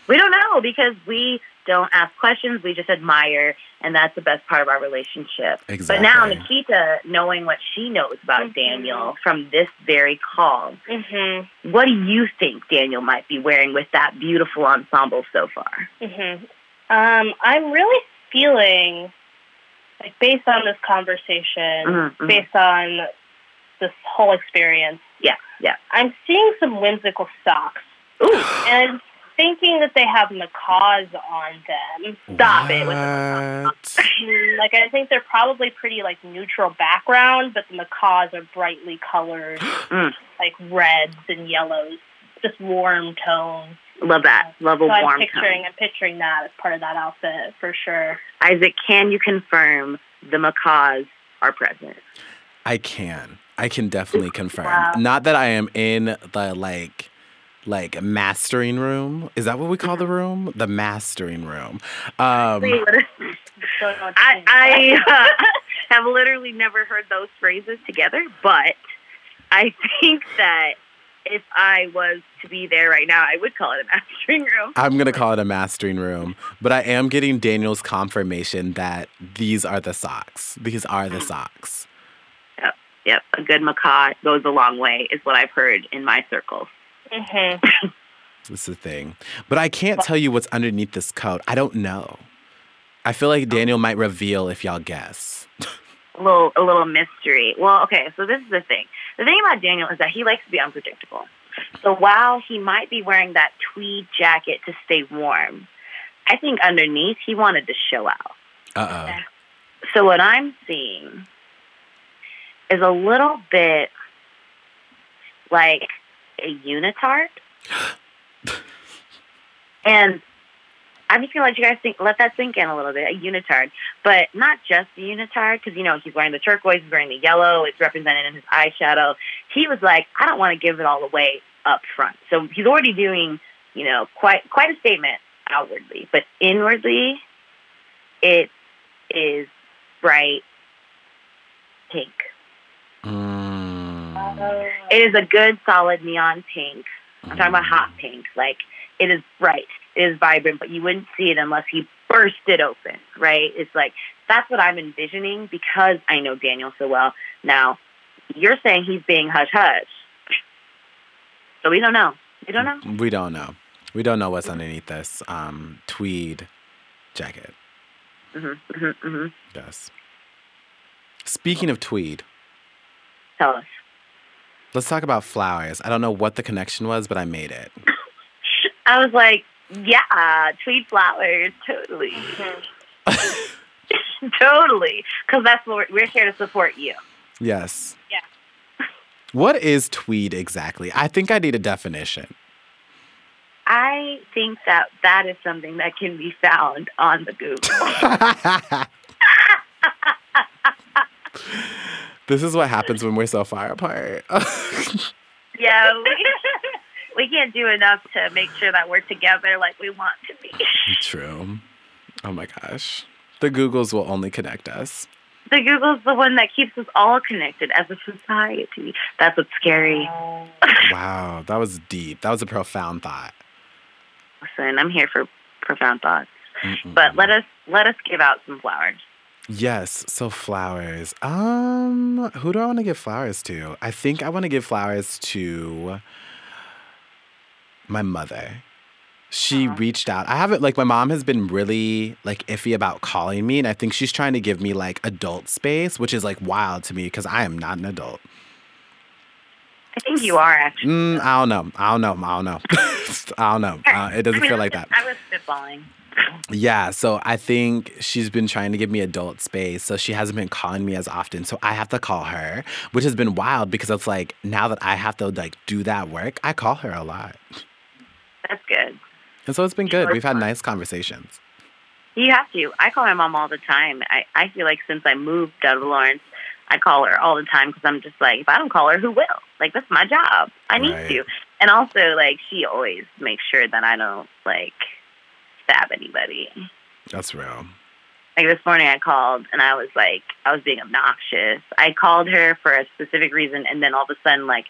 We don't know because we don't ask questions. We just admire, and that's the best part of our relationship. Exactly. But now Nikita, knowing what she knows about Mhm. Daniel from this very call, Mhm. what do you think Daniel might be wearing with that beautiful ensemble so far? Mm-hmm. Um, I'm really feeling like based on this conversation, Mhm, mhm. based on this whole experience, Yeah, yeah. I'm seeing some whimsical socks, Ooh, and I'm thinking that they have macaws on them. Stop it with What? Mm, Like I think they're probably pretty like neutral background, but the macaws are brightly colored, Mm. like reds and yellows, just warm tones. love that. Love a So I'm warm picturing, tone. I'm picturing that as part of that outfit for sure. Isaac, can you confirm the macaws are present? I can. I can definitely confirm. Wow. Not that I am in the like like mastering room. Is that what we call the room? The mastering room. Um Wait, what is- Don't know what to I. I uh, have literally never heard those phrases together, but I think that if I was to be there right now, I would call it a mastering room. I'm gonna call it a mastering room, but I am getting Daniel's confirmation that these are the socks. These are the socks. Yep, a good macaw goes a long way, is what I've heard in my circles. Mhm. This is the thing. But I can't tell you what's underneath this coat. I don't know. I feel like Daniel might reveal if y'all guess. A little, a little mystery. Well, okay, so this is the thing. The thing about Daniel is that he likes to be unpredictable. So while he might be wearing that tweed jacket to stay warm, I think underneath he wanted to show out. Uh oh. So what I'm seeing is a little bit like a unitard. and I'm just gonna let you guys think, let that sink in a little bit. A unitard, but not just a unitard, because you know he's wearing the turquoise, he's wearing the yellow. It's represented in his eyeshadow. He was like, I don't want to give it all away up front. So he's already doing, you know, quite quite a statement outwardly, but inwardly, it is bright pink. It is a good, solid neon pink. I'm talking about hot pink. Like it is bright, it is vibrant, but you wouldn't see it unless he burst it open, right? It's like that's what I'm envisioning because I know Daniel so well. Now, you're saying he's being hush hush, so we don't know. We don't know. We don't know. We don't know what's underneath this um, tweed jacket. hmm hmm hmm Yes. Speaking of tweed, Tell us. Let's talk about flowers. I don't know what the connection was, but I made it. I was like, yeah, tweed flowers, totally, totally, because that's what we're, we're here to support you. Yes. Yeah. What is tweed exactly? I think I need a definition. I think that that is something that can be found on the Google. this is what happens when we're so far apart. yeah, we, we can't do enough to make sure that we're together like we want to be. True. Oh my gosh. The Googles will only connect us. The Google's the one that keeps us all connected as a society. That's what's scary. Wow, that was deep. That was a profound thought. Listen, I'm here for profound thoughts. Mm-mm. But let us let us give out some flowers. Yes, so flowers. Um, who do I want to give flowers to? I think I want to give flowers to my mother. She reached out. I haven't like my mom has been really like iffy about calling me, and I think she's trying to give me like adult space, which is like wild to me because I am not an adult. I think you are actually. Mm, I don't know. I don't know. I don't know. I don't know. Uh, it doesn't I mean, feel like that. I was spitballing. Yeah, so I think she's been trying to give me adult space, so she hasn't been calling me as often. So I have to call her, which has been wild because it's like now that I have to like do that work, I call her a lot. That's good. And so it's been good. We've had nice conversations. You have to. I call my mom all the time. I, I feel like since I moved out of Lawrence, I call her all the time because I'm just like, if I don't call her, who will? Like, that's my job. I need Right. to. And also, like, she always makes sure that I don't, like, stab anybody. That's real. Like, this morning I called and I was like, I was being obnoxious. I called her for a specific reason, and then all of a sudden, like,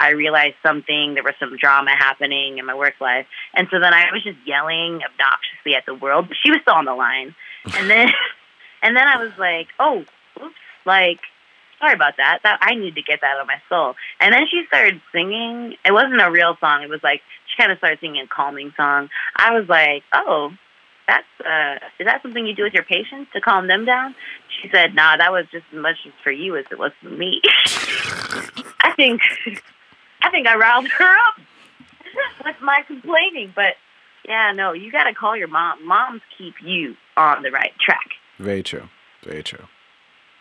I realized something. There was some drama happening in my work life. And so then I was just yelling obnoxiously at the world. But she was still on the line. And then and then I was like, oh, oops, like, sorry about that. That I need to get that out of my soul. And then she started singing. It wasn't a real song. It was like kind of started singing a calming song. I was like, oh, that's uh, is that something you do with your patients to calm them down? She said, nah, that was just as much for you as it was for me. I think I think I riled her up with my complaining, but yeah, no, you got to call your mom. Moms keep you on the right track. Very true. Very true.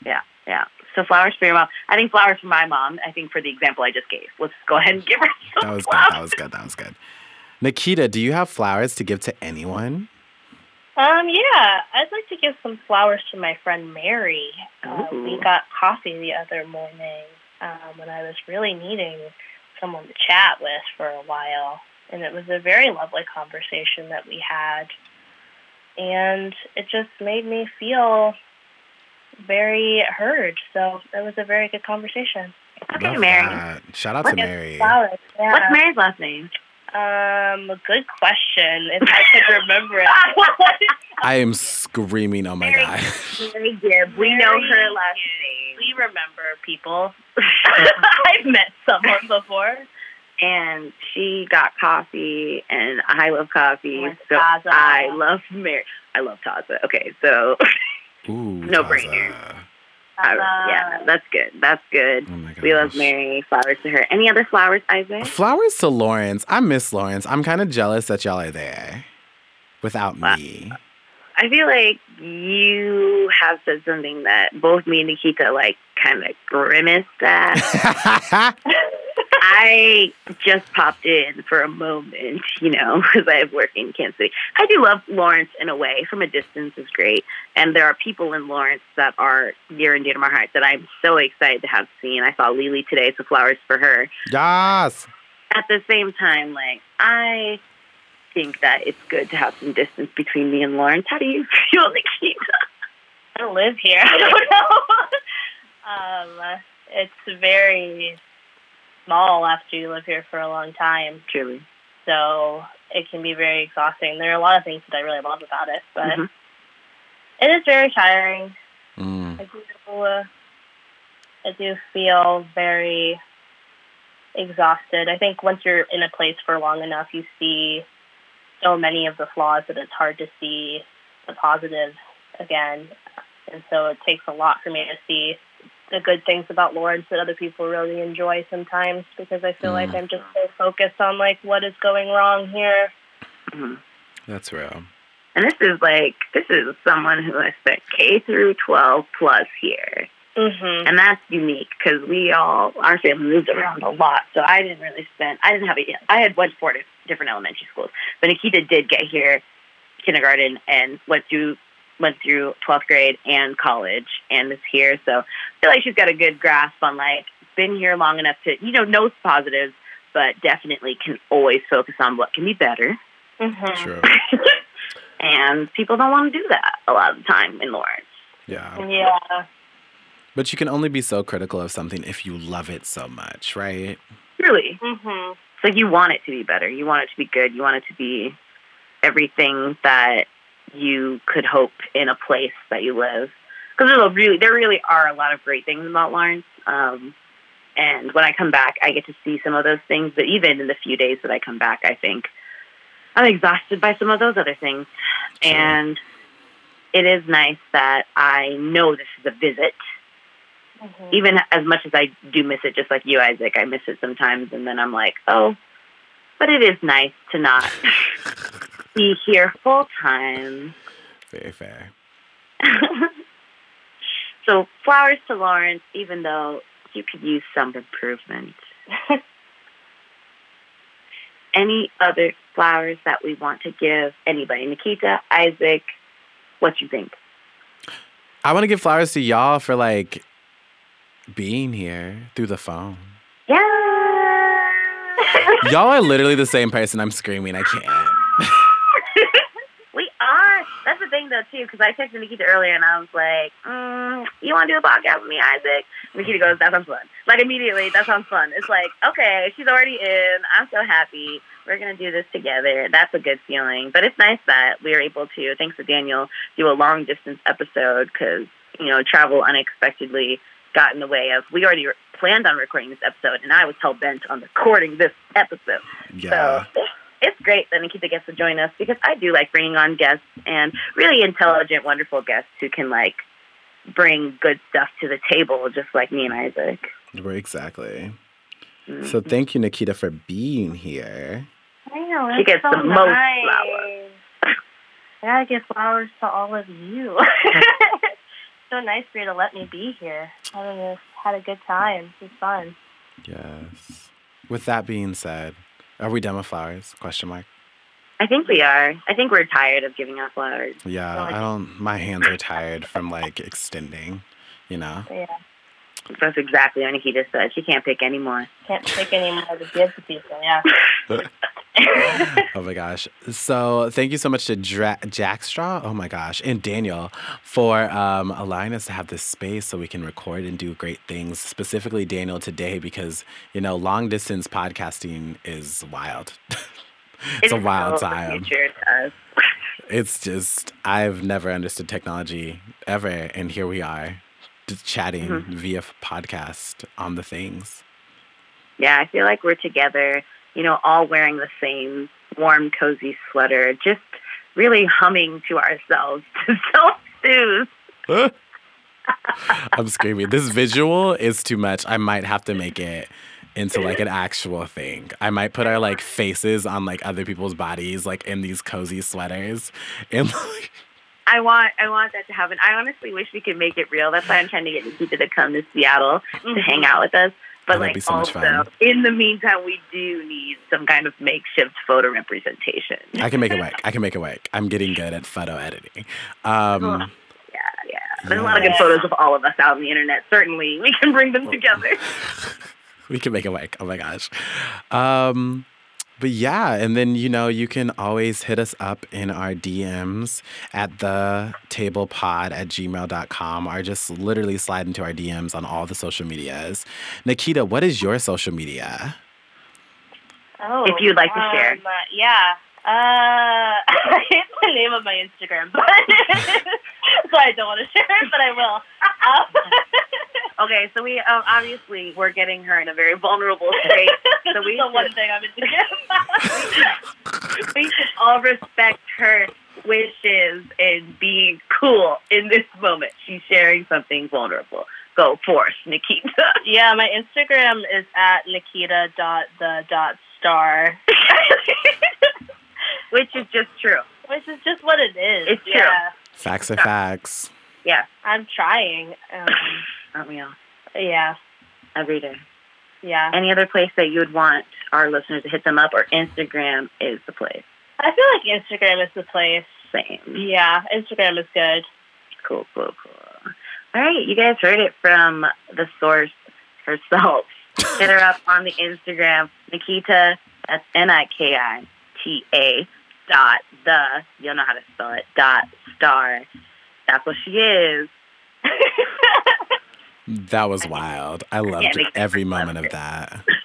Yeah, yeah. So flowers for your mom. I think flowers for my mom. I think for the example I just gave. Let's go ahead and give her some That was good. flowers. That was good. That was good. Nikita, do you have flowers to give to anyone? Um, yeah, I'd like to give some flowers to my friend Mary. Uh, we got coffee the other morning um, when I was really needing someone to chat with for a while, and it was a very lovely conversation that we had, and it just made me feel very heard. So it was a very good conversation. Okay, Love Mary. that. Shout out Look to Mary. Flowers, yeah. What's Mary's last name? Um, good question. If I could remember it. I am screaming, oh my Very- God. Very good. We know her Very last name. we remember people. I've met someone before. and she got coffee, and I love coffee. Went So Taza. I love Mary. I love Taza. Okay, so Ooh, No Taza. brainer. I- yeah, that's good. That's good. Oh my gosh. We love Mary. Flowers to her. Any other flowers, Isaac? Flowers to Lawrence. I miss Lawrence. I'm kind of jealous that y'all are there without Wow. me. I feel like you have said something that both me and Nikita like kind of grimaced at. I just popped in for a moment, you know, because I have work in Kansas City. I do love Lawrence in a way. From a distance is great, and there are people in Lawrence that are near and dear to my heart that I'm so excited to have seen. I saw Lily today, so flowers for her. yes. At the same time, like I think that it's good to have some distance between me and Lawrence. How do you feel, Nikita? I live here. I don't know. um, it's very small after you live here for a long time, Truly. so it can be very exhausting. There are a lot of things that I really love about it, but Mhm. it is very tiring. Mm. I do, uh, I do feel very exhausted. I think once you're in a place for long enough, you see so many of the flaws that it's hard to see the positives again. And so it takes a lot for me to see the good things about Lawrence that other people really enjoy sometimes because I feel like Mm. I'm just so focused on like what is going wrong here. Mhm. That's real. And this is like this is someone who has spent K through 12 plus here. Mhm. and that's unique because we all our family moved around a lot. So I didn't really spend. I didn't have a. I had went to four different elementary schools, but Nikita did get here kindergarten and went through went through twelfth grade and college and is here. So I feel like she's got a good grasp on like been here long enough to you know knows positives, but definitely can always focus on what can be better. Mhm. True. and people don't want to do that a lot of the time in Lawrence. Yeah. Yeah. But you can only be so critical of something if you love it so much, right? Really. Mm-hmm. It's like you want it to be better. You want it to be good. You want it to be everything that you could hope in a place that you live. Because there's a really, there really are a lot of great things about Lawrence. Um, and when I come back, I get to see some of those things. But even in the few days that I come back, I think I'm exhausted by some of those other things. Sure. And it is nice that I know this is a visit Mhm. even as much as I do miss it, just like you, Isaac, I miss it sometimes, and then I'm like, oh, but it is nice to not be here full time. Very fair. so flowers to Lawrence, even though you could use some improvement. Any other flowers that we want to give anybody? Nikita, Isaac, what you think? I want to give flowers to y'all for like being here through the phone. Yeah. Y'all are literally the same person. I'm screaming. I can't. we are. That's the thing, though, too, because I texted Nikita earlier and I was like, mm, "You want to do a podcast with me, Isaac?" Nikita goes, "That sounds fun." Like immediately, that sounds fun. It's like, okay, she's already in. I'm so happy. We're gonna do this together. That's a good feeling. But it's nice that we were able to, thanks to Daniel, do a long distance episode because you know travel unexpectedly got in the way of. We already planned on recording this episode, and I was hell bent on recording this episode. Yeah. So it's great that Nikita gets to join us because I do like bringing on guests and really intelligent, wonderful guests who can like bring good stuff to the table, just like me and Isaac. Right, Exactly. Mm. So thank you, Nikita, for being here. I. She gets so the most nice. flowers. I gotta give flowers to all of you. so nice for you to let me be here. I don't know, had a good time. It was fun. Yes. With that being said, are we done with flowers? Question mark. I think we are. I think we're tired of giving out flowers. Yeah, I don't. My hands are tired from like extending. You know. Yeah, That's exactly what Nikita said. She can't pick anymore. can't pick anymore to give to people. Yeah. oh my gosh. So thank you so much to Dra- Jack Straw, oh my gosh, and Daniel for um, allowing us to have this space so we can record and do great things. Specifically, Daniel today, because, you know, long distance podcasting is wild. it's a wild time. future to us. It's just, I've never understood technology ever. And here we are just chatting Mhm. via podcast on the things. Yeah, I feel like we're together, you know, all wearing the same warm, cozy sweater, just really humming to ourselves to self-soothe. I'm screaming. This visual is too much. I might have to make it into like an actual thing. I might put our like faces on like other people's bodies, like in these cozy sweaters. And like, I want, I want that to happen. I honestly wish we could make it real. That's why I'm trying to get Nikita to come to Seattle to mm-hmm. hang out with us. But Oh, that'd like so also, in the meantime, we do need some kind of makeshift photo representation. I can make it work. I can make it work. I'm getting good at photo editing. Um, Yeah, yeah. There's a lot of good photos of all of us out on the internet. Certainly, we can bring them together. we can make it work. Oh my gosh. Um, but yeah, and then you know you can always hit us up in our DMs at the table pod at gmail.com or just literally slide into our DMs on all the social medias. Nikita, what is your social media? Oh, If you'd like to share. um, uh, yeah. Uh, it's the name of my Instagram, but so I don't want to share it, but I will. Um, Okay, so we um, obviously we're getting her in a very vulnerable state. So we the one should- thing I'm into. we should all respect her wishes and being cool in this moment. She's sharing something vulnerable. Go forth, Nikita. yeah, my Instagram is at Nikita dot the dot star, Which is just true. which is just what it is. It's true. Yeah, Facts are facts. Yeah, I'm trying. Um, aren't we all? yeah, Every day. yeah. Any other place that you would want our listeners to hit them up, or Instagram is the place? I feel like Instagram is the place. Same. Yeah, Instagram is good. Cool, cool, cool. All right, you guys heard it from the source herself. Hit her up on the Instagram, Nikita. That's N I K I T A dot the. You'll know how to spell it. Dot star. That's what she is. That was wild. I loved every moment of that.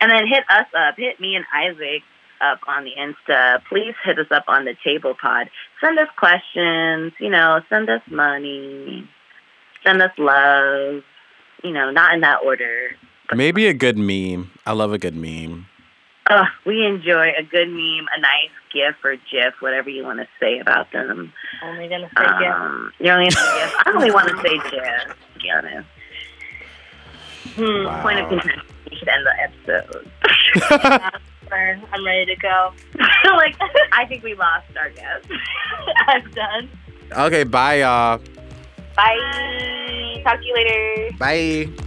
And then hit us up. Hit me and Isaac up on the Insta. Please hit us up on the table pod. Send us questions. You know, send us money. Send us love. You know, not in that order. Maybe a good meme. I love a good meme. Uh, we enjoy a good meme, a nice GIF or GIF, whatever you want to say about them. Only gonna say yeah. Um, you're only gonna say GIF. I only want to say GIF, to be honest. Hmm. Wow. Point of contention. We should end the episode. I'm ready to go. like, I think we lost our guest. I'm done. okay, bye, y'all. Bye. Talk to you later. Bye.